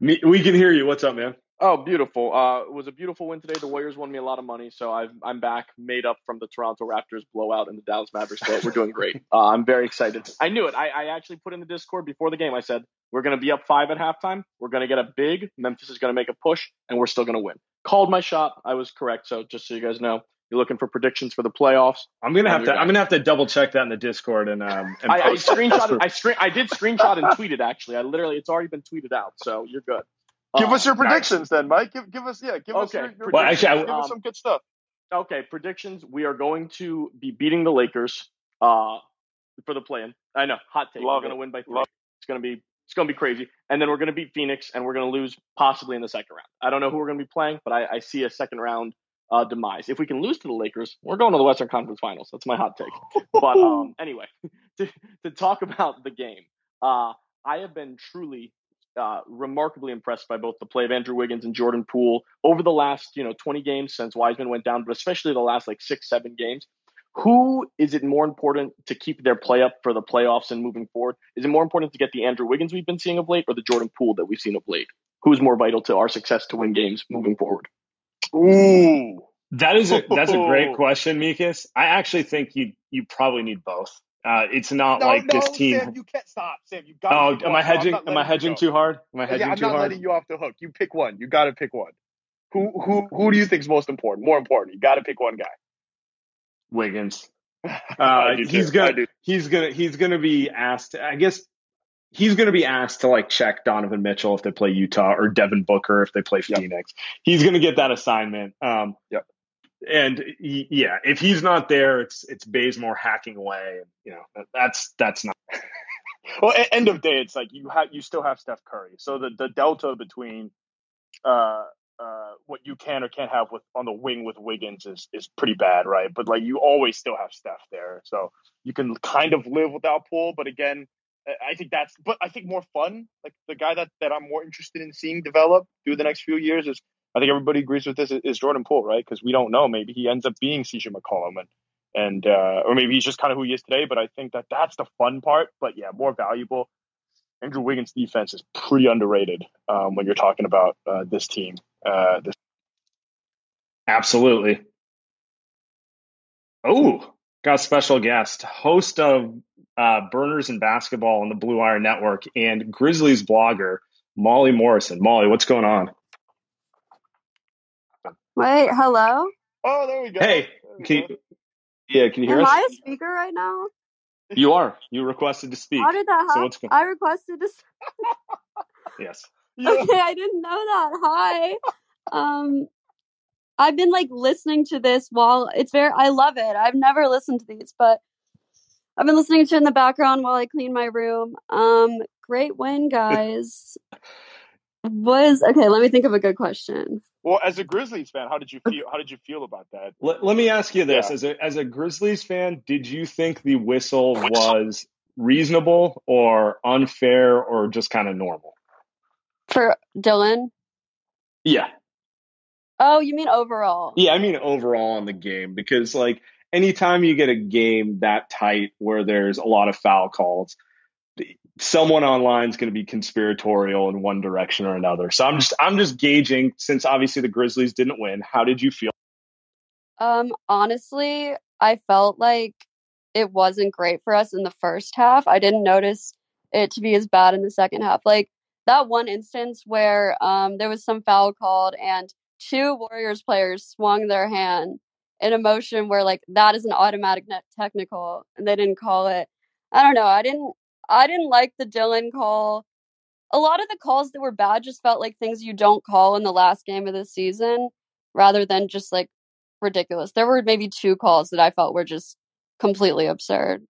Me, we can hear you. What's up, man? Oh, beautiful. Uh, it was a beautiful win today. The Warriors won me a lot of money, so I've, I'm back, made up from the Toronto Raptors blowout and the Dallas Mavericks blowout. We're doing great. *laughs* Uh, I'm very excited. I knew it. I, I actually put in the Discord before the game. I said, we're going to be up five at halftime. We're going to get a big. Memphis is going to make a push, and we're still going to win. Called my shot. I was correct. So just so you guys know, you're looking for predictions for the playoffs. I'm gonna have to. you're I'm gonna have to double check that in the Discord and um. And I, I post it. screenshotted. I screen. I did screenshot and tweet it. Actually, I literally. It's already been tweeted out. So you're good. give Uh, us your nice. predictions, then, Mike. Give, give us, yeah, give us your, your Well, predictions. actually, I- give us um, some good stuff. Okay, predictions. We are going to be beating the Lakers uh, for the play-in. I know, hot take. Love we're going to win by three. Love It's going to be it's going to be crazy. And then we're going to beat Phoenix, and we're going to lose possibly in the second round. I don't know who we're going to be playing, but I, I see a second round uh, demise. If we can lose to the Lakers, we're going to the Western Conference Finals. That's my hot take. *laughs* But um, anyway, *laughs* to, to talk about the game, uh, I have been truly uh, remarkably impressed by both the play of Andrew Wiggins and Jordan Poole over the last, you know, 20 games since Wiseman went down, but especially the last like six, seven games. Who is it more important to keep their play up for the playoffs and moving forward? Is it more important to get the Andrew Wiggins we've been seeing of late or the Jordan Poole that we've seen of late? Who is more vital to our success to win games moving forward? Ooh, That is a that's a great *laughs* question, Mikas. I actually think you you probably need both. Uh, it's not no, like no, this team. Sam, you can't stop. Sam, you got. oh, am I hedging? Am I hedging too hard? Am I hedging too hard? I'm not hard? letting you off the hook. You pick one. You got to pick one. Who who who do you think is most important? More important, you got to pick one guy. Wiggins. *laughs* Uh, he's. Gonna he's gonna he's gonna be asked. I guess he's gonna be asked to like check Donovan Mitchell if they play Utah or Devin Booker if they play Yep. Phoenix. He's gonna get that assignment. Um, Yep. And he, yeah, if he's not there, it's it's Bazemore hacking away. You know, that's that's not. *laughs* Well, end of day, it's like you have you still have Steph Curry. So the the delta between uh uh what you can or can't have with on the wing with Wiggins is is pretty bad, right? But like you always still have Steph there, so you can kind of live without Poole. But again, I- think that's but I think more fun. Like the guy that that I'm more interested in seeing develop through the next few years is. I think everybody agrees with this is- is Jordan Poole, right? Because we don't know. Maybe he ends up being CJ McCollum and and uh, or maybe he's just kind of who he is today. But I think that that's the fun part. But yeah, more valuable. Andrew Wiggins' defense is pretty underrated um, when you're talking about uh, this team. Uh, this Absolutely. Oh, got a special guest, host of uh, Burners and Basketball on the Blue Wire Network and Grizzlies blogger, Molly Morrison. Molly, what's going on? Wait, hello? Oh, there we go. Hey, we can go. you, yeah, can you hear Am us? Am I a speaker right now? You are. You requested to speak. How did that So happen? what's going? I requested to. s- *laughs* Yes. *laughs* Yeah. Okay, I didn't know that. Hi. Um, I've been like listening to this while it's very. I love it. I've never listened to these, but I've been listening to it in the background while I clean my room. Um, great win, guys. Was okay. Let me think of a good question. Well, as a Grizzlies fan, how did you feel? How did you feel about that? Let, let me ask you this: Yeah. as a as a Grizzlies fan, did you think the whistle was reasonable or unfair or just kind of normal? For Dillon. Yeah. Oh, you mean overall? Yeah, I mean overall on the game because like anytime you get a game that tight where there's a lot of foul calls, someone online is going to be conspiratorial in one direction or another. So I'm just I'm just gauging since obviously the Grizzlies didn't win. How did you feel? Um, honestly, I felt like it wasn't great for us in the first half. I didn't notice it to be as bad in the second half. Like that one instance where um there was some foul called and two Warriors players swung their hand in a motion where like that is an automatic technical and they didn't call it. I don't know. I didn't I didn't like the Dillon call. A lot of the calls that were bad just felt like things you don't call in the last game of the season rather than just like ridiculous. There were maybe two calls that I felt were just completely absurd.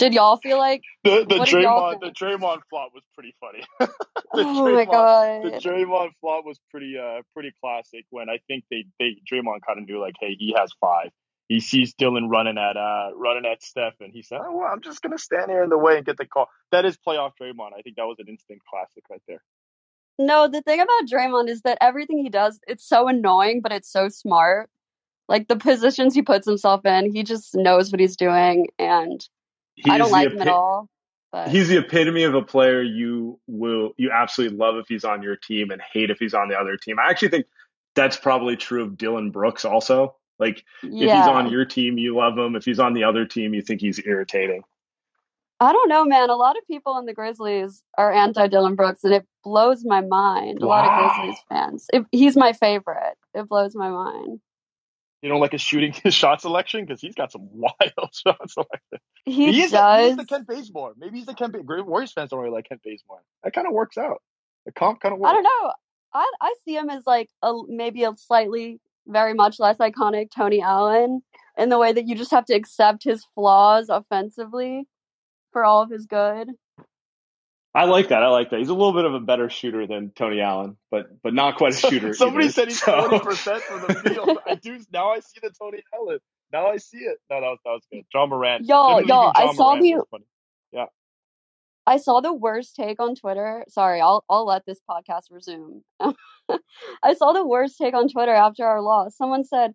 Did y'all feel like The the Draymond the? Draymond flop was pretty funny. *laughs* Oh my Draymond the. Draymond flop was pretty uh pretty classic when I think they they Draymond kind of knew like hey he has five. He sees Dillon running at uh running at Steph and he said oh well I'm just gonna stand here in the way and get the call. That is playoff Draymond. I think that was an instant classic right there. No, the thing about Draymond is that everything he does, it's so annoying, but it's so smart. Like the positions he puts himself in, he just knows what he's doing, and I don't like the him at all. But he's the epitome of a player you will you absolutely love if he's on your team and hate if he's on the other team. I actually think that's probably true of Dillon Brooks also. Like if he's on your team, you love him. If he's on the other team, you think he's irritating. I don't know, man. A lot of people in the Grizzlies are anti Dillon Brooks, and it blows my mind. A lot of Grizzlies fans. If he's my favorite, it blows my mind. You know like his shooting his *laughs* shot selection because he's got some *laughs* wild shots. Like He, he is the, does. he's the Kent Bazemore. Maybe he's the Kent Ba- Great Warriors fans don't really like Kent Bazemore. That kind of works out. The comp kind of works. I don't know. I I see him as like a maybe a slightly very much less iconic Tony Allen in the way that you just have to accept his flaws offensively for all of his good. I like that. I like that. He's a little bit of a better shooter than Tony Allen, but but not quite a shooter. Somebody either. said he's So- forty percent from the *laughs* field. I do now. I see the Tony Allen. Now I see it. No, that was that was good. Ja Morant. Y'all, Him y'all, I saw Morant the was funny. I saw the worst take on Twitter. Sorry, I'll I'll let this podcast resume. *laughs* I saw the worst take on Twitter after our loss. Someone said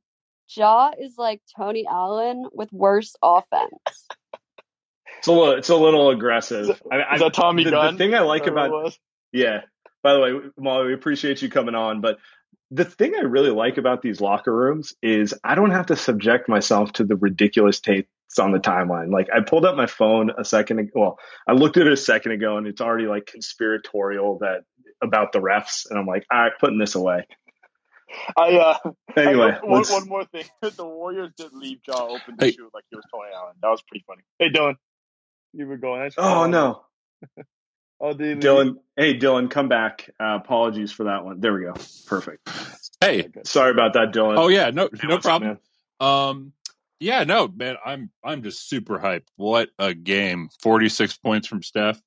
Ja is like Tony Allen with worse offense. *laughs* It's a little, it's a little aggressive. Is that- I, I, Is that Tommy the, Gunn? The thing I like Is that what it about yeah. By the way, Molly, we appreciate you coming on. But the thing I really like about these locker rooms is I don't have to subject myself to the ridiculous takes on the timeline. Like I pulled up my phone a second ago. Well, I looked at it a second ago, and it's already like conspiratorial that about the refs, and I'm like, all right, putting this away. I uh. Anyway, I, one, one more thing. *laughs* the Warriors did leave Ja open to Hey. shoot like he was Tony Allen. That was pretty funny. Hey Dylan, *laughs* you were going. oh no, Oh, did he? Dylan. Hey, Dylan, come back. Uh, apologies for that one. There we go. Perfect. Hey, Sorry about that, Dylan. oh yeah, no, Hey, no what's up, problem. man? Um, yeah, no, man, I'm I'm just super hyped. What a game! Forty six points from Steph.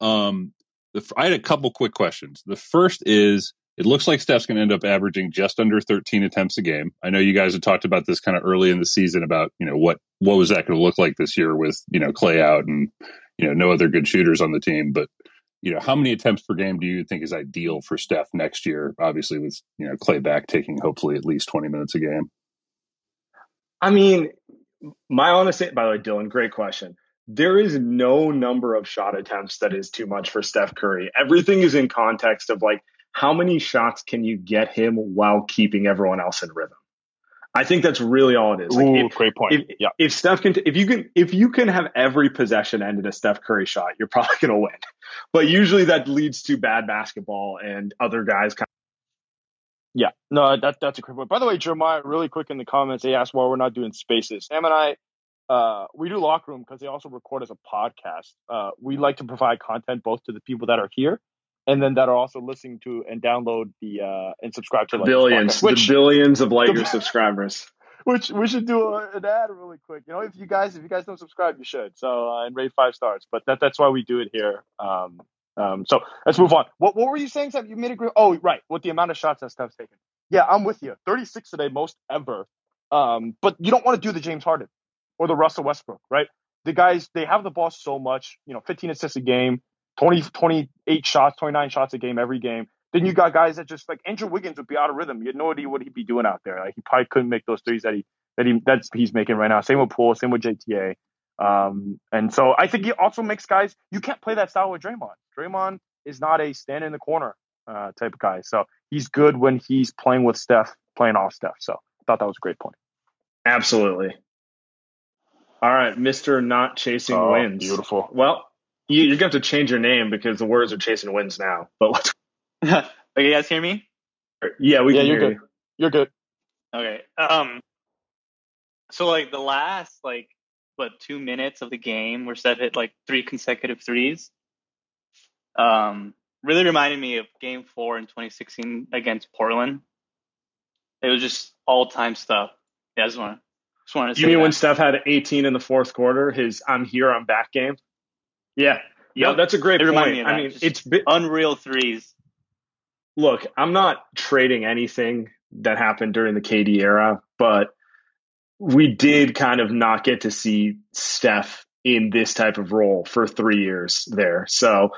Um, the, I had a couple quick questions. The first is, it looks like Steph's going to end up averaging just under 13 attempts a game. I know you guys had talked about this kind of early in the season about you know what what was that going to look like this year with you know Klay out and you know no other good shooters on the team, but you know how many attempts per game do you think is ideal for Steph next year? Obviously, with you know Klay back taking hopefully at least 20 minutes a game. I mean, my honest, by the way, Dylan, great question. There is no number of shot attempts that is too much for Steph Curry. Everything is in context of like how many shots can you get him while keeping everyone else in rhythm. I think that's really all it is. Like Ooh, if, great point. if, yeah. if Steph can, if you can, if you can have every possession end in a Steph Curry shot, you're probably *laughs* going to win. But usually that leads to bad basketball and other guys kind Of- Yeah, no, that that's a great point. By the way, Jeremiah, really quick in the comments, they asked why we're not doing spaces. Sam and I, uh, we do locker room because they also record as a podcast. Uh, we like to provide content both to the people that are here and then that are also listening to and download the uh, and subscribe to like, billions, podcast, which the billions of *laughs* light year subscribers. which we should do a, an ad really quick. You know, if you guys if you guys don't subscribe, you should. So uh, and rate five stars. But that that's why we do it here. Um, um, so let's move on. What what were you saying, Sam? You made a great. Oh, right, with the amount of shots that Steph's taken. Yeah, I'm with you. 36 today, most ever. Um, but you don't want to do the James Harden or the Russell Westbrook, right? The guys they have the ball so much. You know, 15 assists a game, 20 28 shots, 29 shots a game every game. Then you got guys that just like Andrew Wiggins would be out of rhythm. You had no idea what he'd be doing out there. Like he probably couldn't make those threes that he that he that's he's making right now. Same with Poole, same with JTA. Um, and so I think he also makes guys you can't play that style with Draymond. Draymond is not a stand in the corner uh, type of guy. So he's good when he's playing with Steph, playing off Steph. So I thought that was a great point. Absolutely. All right, Mister Not Chasing Oh, Wins. beautiful. Well, you, you're going to have to change your name because the words are chasing wins now. But let's. *laughs* okay, you guys hear me? Yeah, we Yeah, can you're hear good. You're good. Okay. Um. So like the last like what two minutes of the game where Steph hit like three consecutive threes. Um, really reminded me of Game Four in 2016 against Portland. It was just all time stuff. Yeah, I just want just wanted to You say mean when. Steph had 18 in the fourth quarter, his "I'm here, I'm back" game? Yeah, no, that's a great It point. me I mean, Just it's been, unreal threes. look, I'm not trading anything that happened during the KD era, but we did kind of not get to see Steph in this type of role for three years there. So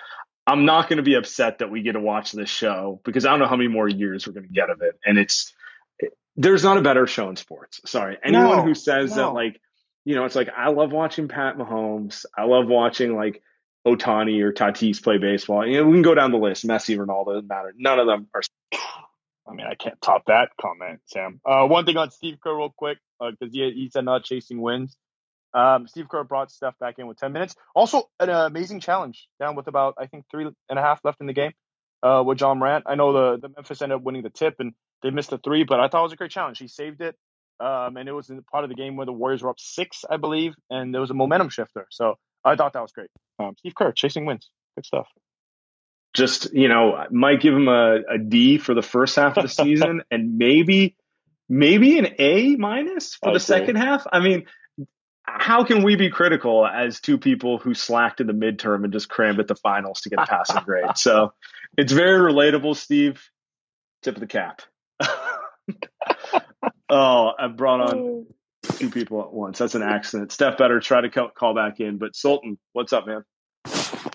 I'm not going to be upset that we get to watch this show because I don't know how many more years we're going to get of it. And it's, there's not a better show in sports. Sorry. Anyone No, who says that, like, you know, it's like, I love watching Pat Mahomes. I love watching, like, Ohtani or Tatis play baseball. You know, we can go down the list. Messi, Ronaldo, matter. None of them are *sighs* I mean, I can't top that comment, Sam. Uh, one thing on Steve Kerr, real quick, because he, he said not chasing wins. Um, Steve Kerr brought Steph back in with 10 minutes. Also, an amazing challenge down with about, I think, three and a half left in the game uh, with Ja Morant. I know the, the Memphis ended up winning the tip and they missed the three, but I thought it was a great challenge. He saved it. Um, and it was in part of the game where the Warriors were up six, I believe, and there was a momentum shifter. So I thought that was great. Um, Steve Kerr chasing wins. Good stuff. just you know might give him a, a D for the first half of the season *laughs* and maybe maybe an A minus for I the agree. second half. I mean, how can we be critical as two people who slacked in the midterm and just crammed at the finals to get a passing grade? So it's very relatable, Steve. Tip of the cap. *laughs* oh, I brought on two people at once. That's an accident. Steph better try to call, back in. But Sultan, what's up, man?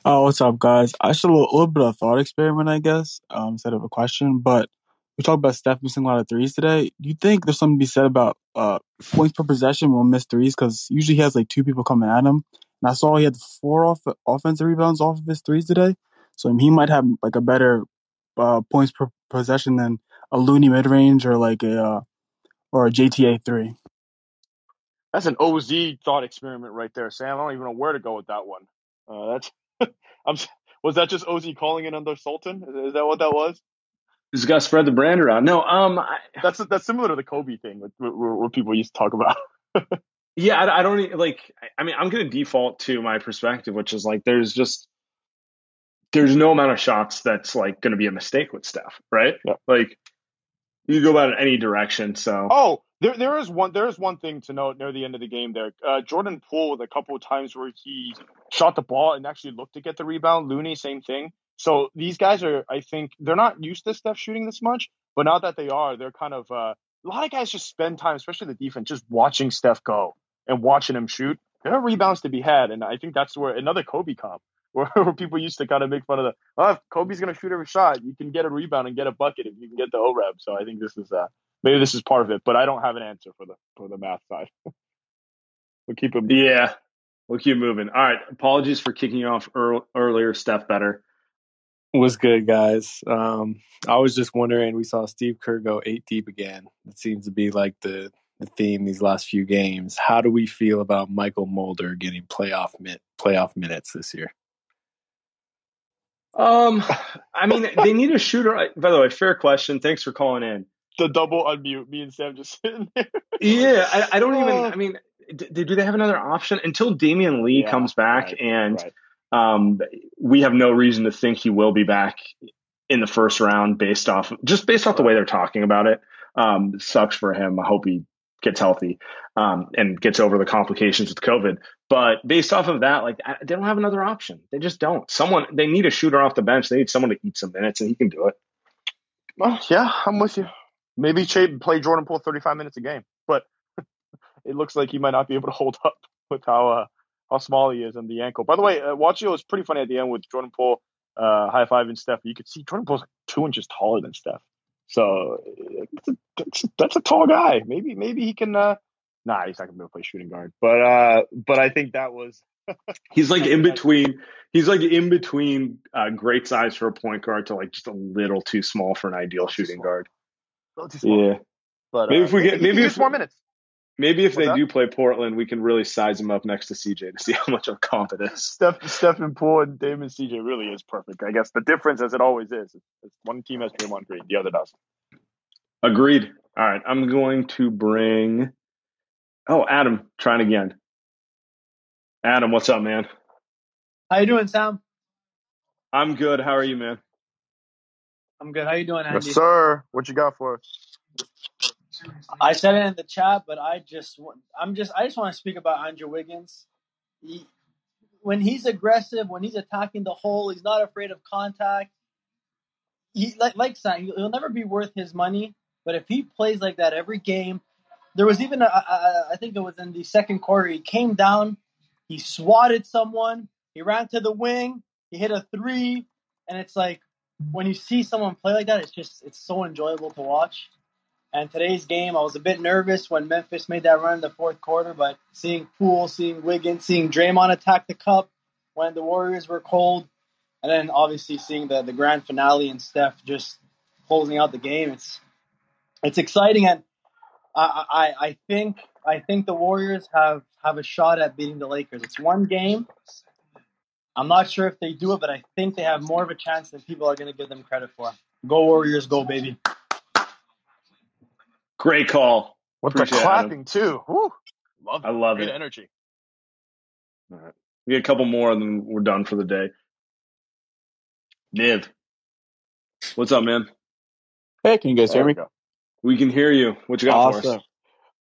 Oh, what's up, guys? Actually, a little, a little bit of thought experiment, I guess, um, instead of a question. But we talked about Steph missing a lot of threes today. Do you think there's something to be said about uh, points per possession when missed threes? Because usually he has like two people coming at him. And I saw he had four off offensive rebounds off of his threes today. So he might have like a better uh, points per possession than a Looney mid range or like a uh, or a JTA three. That's an OZ thought experiment right there, Sam. I don't even know where to go with that one. Uh, that's *laughs* I'm. Was that just OZ calling in under Sultan? Is, is that what that was? Just got to spread the brand around. No, um, I, That's that's similar to the Kobe thing, where people used to talk about. *laughs* Yeah, I, I don't like. I mean, I'm going to default to my perspective, which is like there's just there's no amount of shots that's like going to be a mistake with Steph, right? Yeah. Like you go about it any direction. So Oh, there there is one there is one thing to note near the end of the game there. Uh, Jordan Poole with a couple of times where he shot the ball and actually looked to get the rebound. Looney, same thing. So these guys are, I think, they're not used to Steph shooting this much, but now that they are, they're kind of uh, a lot of guys just spend time, especially the defense, just watching Steph go and watching him shoot. There are rebounds to be had, and I think that's where another Kobe comp, *laughs* where, where people used to kind of make fun of the, oh, if Kobe's going to shoot every shot, you can get a rebound and get a bucket if you can get the OREB. So I think this is uh, maybe this is part of it, but I don't have an answer for the for the math side. *laughs* we'll keep it. yeah, we'll keep moving. All right. Apologies for kicking you off ear- earlier, Steph. Better. What's good, guys? Um, I was just wondering. We saw Steve Kerr go eight deep again. It seems to be like the the theme these last few games. How do we feel about Mychal Mulder getting playoff min- playoff minutes this year? Um, I mean, they need a shooter. By the way, fair question. Thanks for calling in. The double unmute. Me and Sam just *laughs* sitting there. Yeah, I, I don't even. Oh. I mean, d- do they have another option until Damion Lee Yeah, comes back? right, and right. um, we have no reason to think he will be back in the first round, based off just based off the way they're talking about it. Um, sucks for him. I hope he gets healthy um, and gets over the complications with COVID. But based off of that, like I, they don't have another option. They just don't. Someone they need a shooter off the bench. They need someone to eat some minutes, and he can do it. Well, yeah, I'm with you. Maybe play Jordan Poole 35 minutes a game, but *laughs* it looks like he might not be able to hold up *laughs* with how uh, how small he is and the ankle. By the way, uh, Wachio was pretty funny at the end with Jordan Poole uh, high and Steph. You could see Jordan Poole's like two inches taller than Steph, so uh, that's a, that's, a- that's a tall guy. Maybe maybe he can. Uh, nah, he's not gonna be able to play shooting guard. But uh, but I think that was *laughs* He's like in between. He's like in between uh, great size for a point guard to like just a little too small for an ideal shooting guard. Yeah. But Maybe uh, if we get- maybe use if- more minutes. Maybe if What's they that? do play Portland, we can really size him up next to CJ to see *laughs* how much of a comp it is. Steph, Stephen Poole and Damon CJ really is perfect. I guess the difference, as it always is, is is one team has Draymond Green, the other doesn't. Agreed. All right, I'm going to bring. Oh, Adam, trying again. Adam, what's up, man? How you doing, Sam? I'm good. How are you, man? I'm good. How you doing, Andy? Yes, sir. What you got for us? I said it in the chat, but I just want- I'm just I just want to speak about Andrew Wiggins. He, when he's aggressive, when he's attacking the hole, he's not afraid of contact. He like like he'll never be worth his money. But if he plays like that every game, there was even a, a, a, I think it was in the second quarter. He came down, he swatted someone, he ran to the wing, he hit a three, and it's like when you see someone play like that, it's just it's so enjoyable to watch. And today's game, I was a bit nervous when Memphis made that run in the fourth quarter, but seeing Poole, seeing Wiggins, seeing Draymond attack the cup when the Warriors were cold, and then obviously seeing the, the grand finale and Steph just closing out the game, it's it's exciting, and I, I I think I think the Warriors have have a shot at beating the Lakers. It's one game. I'm not sure if they do it, but I think they have more of a chance than people are going to give them credit for. Go Warriors, go baby! Great call. With Appreciate the it, clapping too. Woo. Love I love Great it. energy. All right. We get a couple more, and then we're done for the day. Niv, what's up, man? Hey, can you guys There hear we me? go. We can hear you. What you got for us?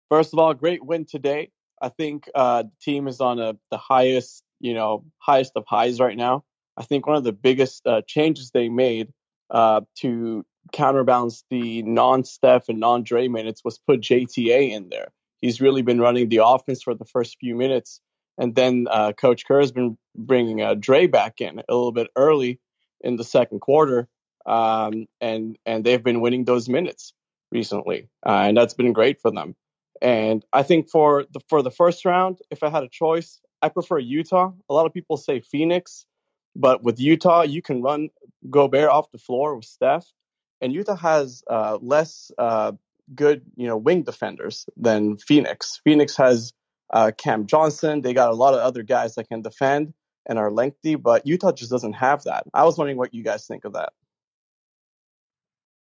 First of all, great win today. I think uh, the team is on a, the highest, you know, highest of highs right now. I think one of the biggest uh, changes they made uh, to counterbalance the non-Steph and non-Dre minutes was put JTA in there. He's really been running the offense for the first few minutes, and then uh, Coach Kerr has been bringing uh, Dre back in a little bit early in the second quarter, um, and and they've been winning those minutes recently, uh, and that's been great for them. And I think for the for the first round, if I had a choice, I prefer Utah. A lot of people say Phoenix, but with Utah, you can run Gobert off the floor with Steph, and Utah has uh, less uh, good, you know, wing defenders than Phoenix. Phoenix has uh, Cam Johnson. They got a lot of other guys that can defend and are lengthy, but Utah just doesn't have that. I was wondering what you guys think of that.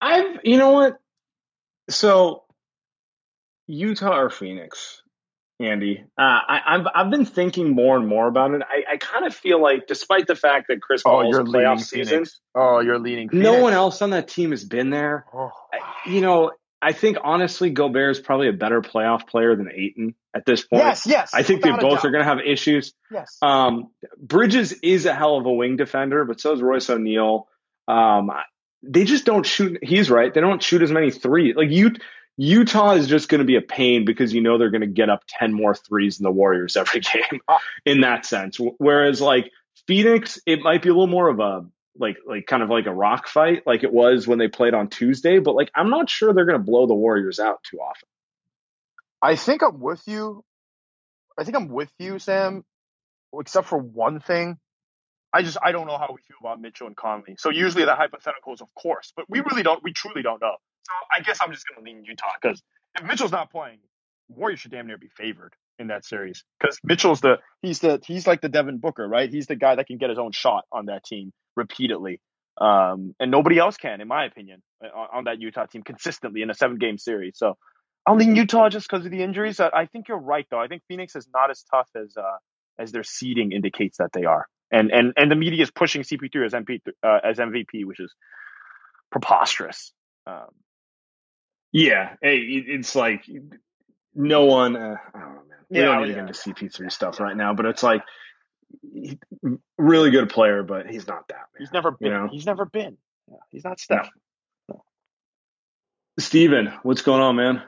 I've, you know what? So, Utah or Phoenix, Andy? Uh, I, I've I've been thinking more and more about it. I, I kind of feel like, despite the fact that Chris Oh, Paul's you're playoff season. Oh, you're leaning Phoenix. no one else on that team has been there. Oh, I- You know, I think honestly, Gobert is probably a better playoff player than Ayton at this point. yes, yes. I think they both are going to have issues. Yes. Um, Bridges is a hell of a wing defender, but so is Royce O'Neale. Um, they just don't shoot. He's right. They don't shoot as many three. Like you, Utah is just going to be a pain because you know they're going to get up 10 more threes than the Warriors every *laughs* game in that sense. Whereas like Phoenix, it might be a little more of a, like, like kind of like a rock fight, like it was when they played on Tuesday, but like, I'm not sure they're going to blow the Warriors out too often. I think I'm with you. I think I'm with you, Sam, except for one thing. I just I don't know how we feel about Mitchell and Conley. So usually the hypothetical is of course, but we really don't. We truly don't know. So I guess I'm just going to lean Utah because if Mitchell's not playing, Warriors should damn near be favored in that series because Mitchell's the he's the he's like the Devin Booker, right? He's the guy that can get his own shot on that team repeatedly, um, and nobody else can, in my opinion, on, on that Utah team consistently in a seven game series. So I don't think Utah just because of the injuries. I, I think you're right though. I think Phoenix is not as tough as uh, as their seeding indicates that they are, and and and the media is pushing CP3 as MP uh, as MVP, which is preposterous. Um, Yeah, hey, it's like no one. Uh, I don't know, man. We Yeah, don't need to get into CP3 stuff right now, but it's like he- really good player, but he's not that. he's never been. know? He's never been. Yeah, he's not Steph. Steven, what's going on, man?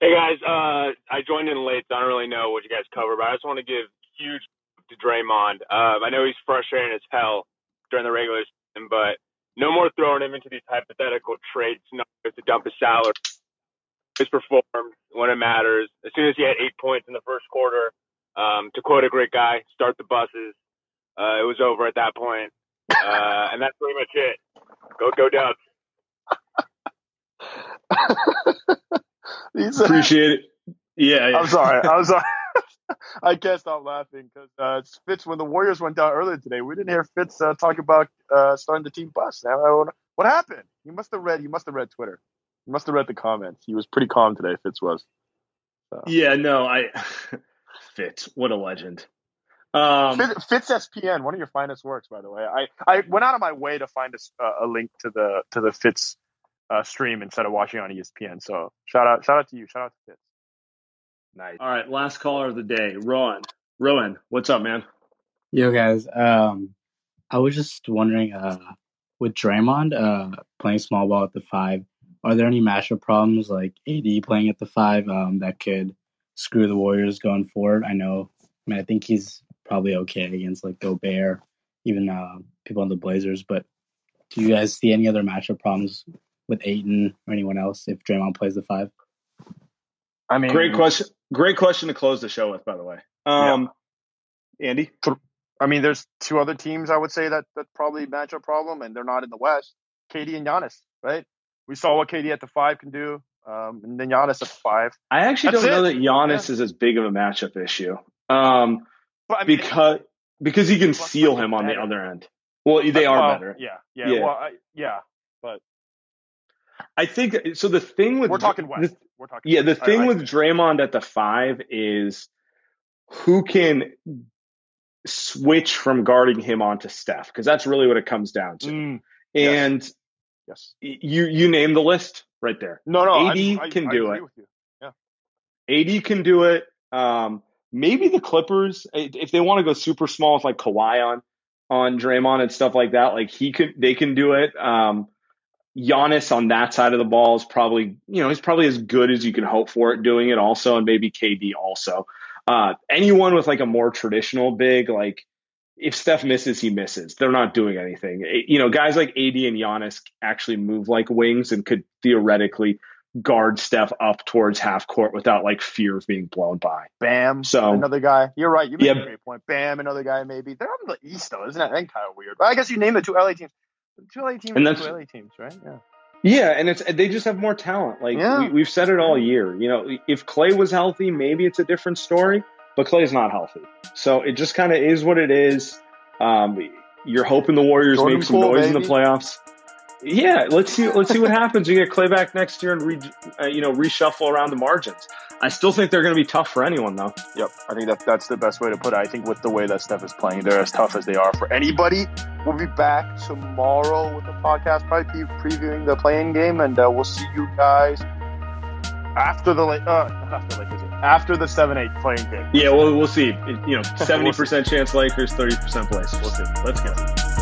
Hey guys, uh, I joined in late, so I don't really know what you guys cover, but I just want to give huge to Draymond. Um, I know he's frustrating as hell during the regular season, but no more throwing him into these hypothetical trade scenarios to dump his salary. He's performed when it matters. As soon as he had eight points in the first quarter, um, to quote a great guy, start the buses. Uh, it was over at that point. Uh, and that's pretty much it. Go, go Dubs. *laughs* He's, Appreciate it. Yeah, yeah. I'm sorry. I'm sorry. *laughs* I can't stop laughing because uh, Fitz, when the Warriors went down earlier today, we didn't hear Fitz uh, talk about uh, starting the team bus. Now, what happened? You must have read. You must have read Twitter. You must have read the comments. He was pretty calm today. Fitz was. Yeah, no, I *laughs* Fitz, what a legend. Um, Fitz, Fitz SPN, one of your finest works, by the way. I, I went out of my way to find a, uh, a link to the to the Fitz uh, stream instead of watching on ESPN. So shout out shout out to you. Shout out to Fitz. Nice. All right, last caller of the day, Rowan. Rowan, what's up, man? Yo, guys. Um, I was just wondering, uh, with Draymond uh playing small ball at the five, are there any matchup problems like AD playing at the five um that could screw the Warriors going forward? I know. I mean, I think he's probably okay against like Gobert, even uh, people on the Blazers. But do you guys see any other matchup problems with Ayton or anyone else if Draymond plays the five? I mean, Great question. Great question to close the show with, by the way. Um, Andy? I mean, there's two other teams I would say that that probably match a problem, and they're not in the West. KD and Giannis, right? We saw what KD at the five can do, um, and then Giannis at the five. I actually That's don't know that Giannis is as big of a matchup issue. Um, because because he can seal him on the other end. Well, they are Well, better. Yeah, yeah, Yeah. Well, I, yeah, but I think so. The thing with we're talking West. the- we're talking. yeah, the West. I- thing I- with Draymond at the five is who can switch from guarding him onto Steph because that's really what it comes down to. Mm, and yes, you you name the list right there. no, no, AD I, can do it. Yeah, AD can do it. Um, maybe the Clippers, if they want to go super small with like Kawhi on on Draymond and stuff like that, like he could, they can do it. Um, Giannis on that side of the ball is probably, you know, he's probably as good as you can hope for it doing it also, and maybe KD also. Uh, anyone with like a more traditional big, like if Steph misses, he misses. They're not doing anything. It- you know, guys like AD and Giannis actually move like wings and could theoretically guard Steph up towards half court without like fear of being blown by. Bam. So another guy. You're right. You made Yeah. a great point. Bam, another guy maybe. They're on the East though, isn't that? That kind of weird. But I guess you name the two LA teams. The two LA teams. And that's- two LA teams, right? Yeah. Yeah, and it's they just have more talent. Like Yeah. we, we've said it all year. You know, if Klay was healthy, maybe it's a different story. But Klay's not healthy, so it just kind of is what it is. Um, you're hoping the Warriors Jordan make some Poole, noise in the playoffs. Yeah, let's see. Let's see what happens. You get Klay back next year and re, uh, you know reshuffle around the margins. I still think they're going to be tough for anyone though. Yep. I think that that's the best way to put it. I think with the way that Steph is playing, they're as tough as they are for anybody. We'll be back tomorrow with the podcast, probably pre- previewing the playing game, and uh, we'll see you guys after the late, uh, after Lakers, after the seven eight playing game. Yeah, well, we'll see. You know, *laughs* seventy percent chance Lakers, thirty percent Blazers. We'll see. Let's go.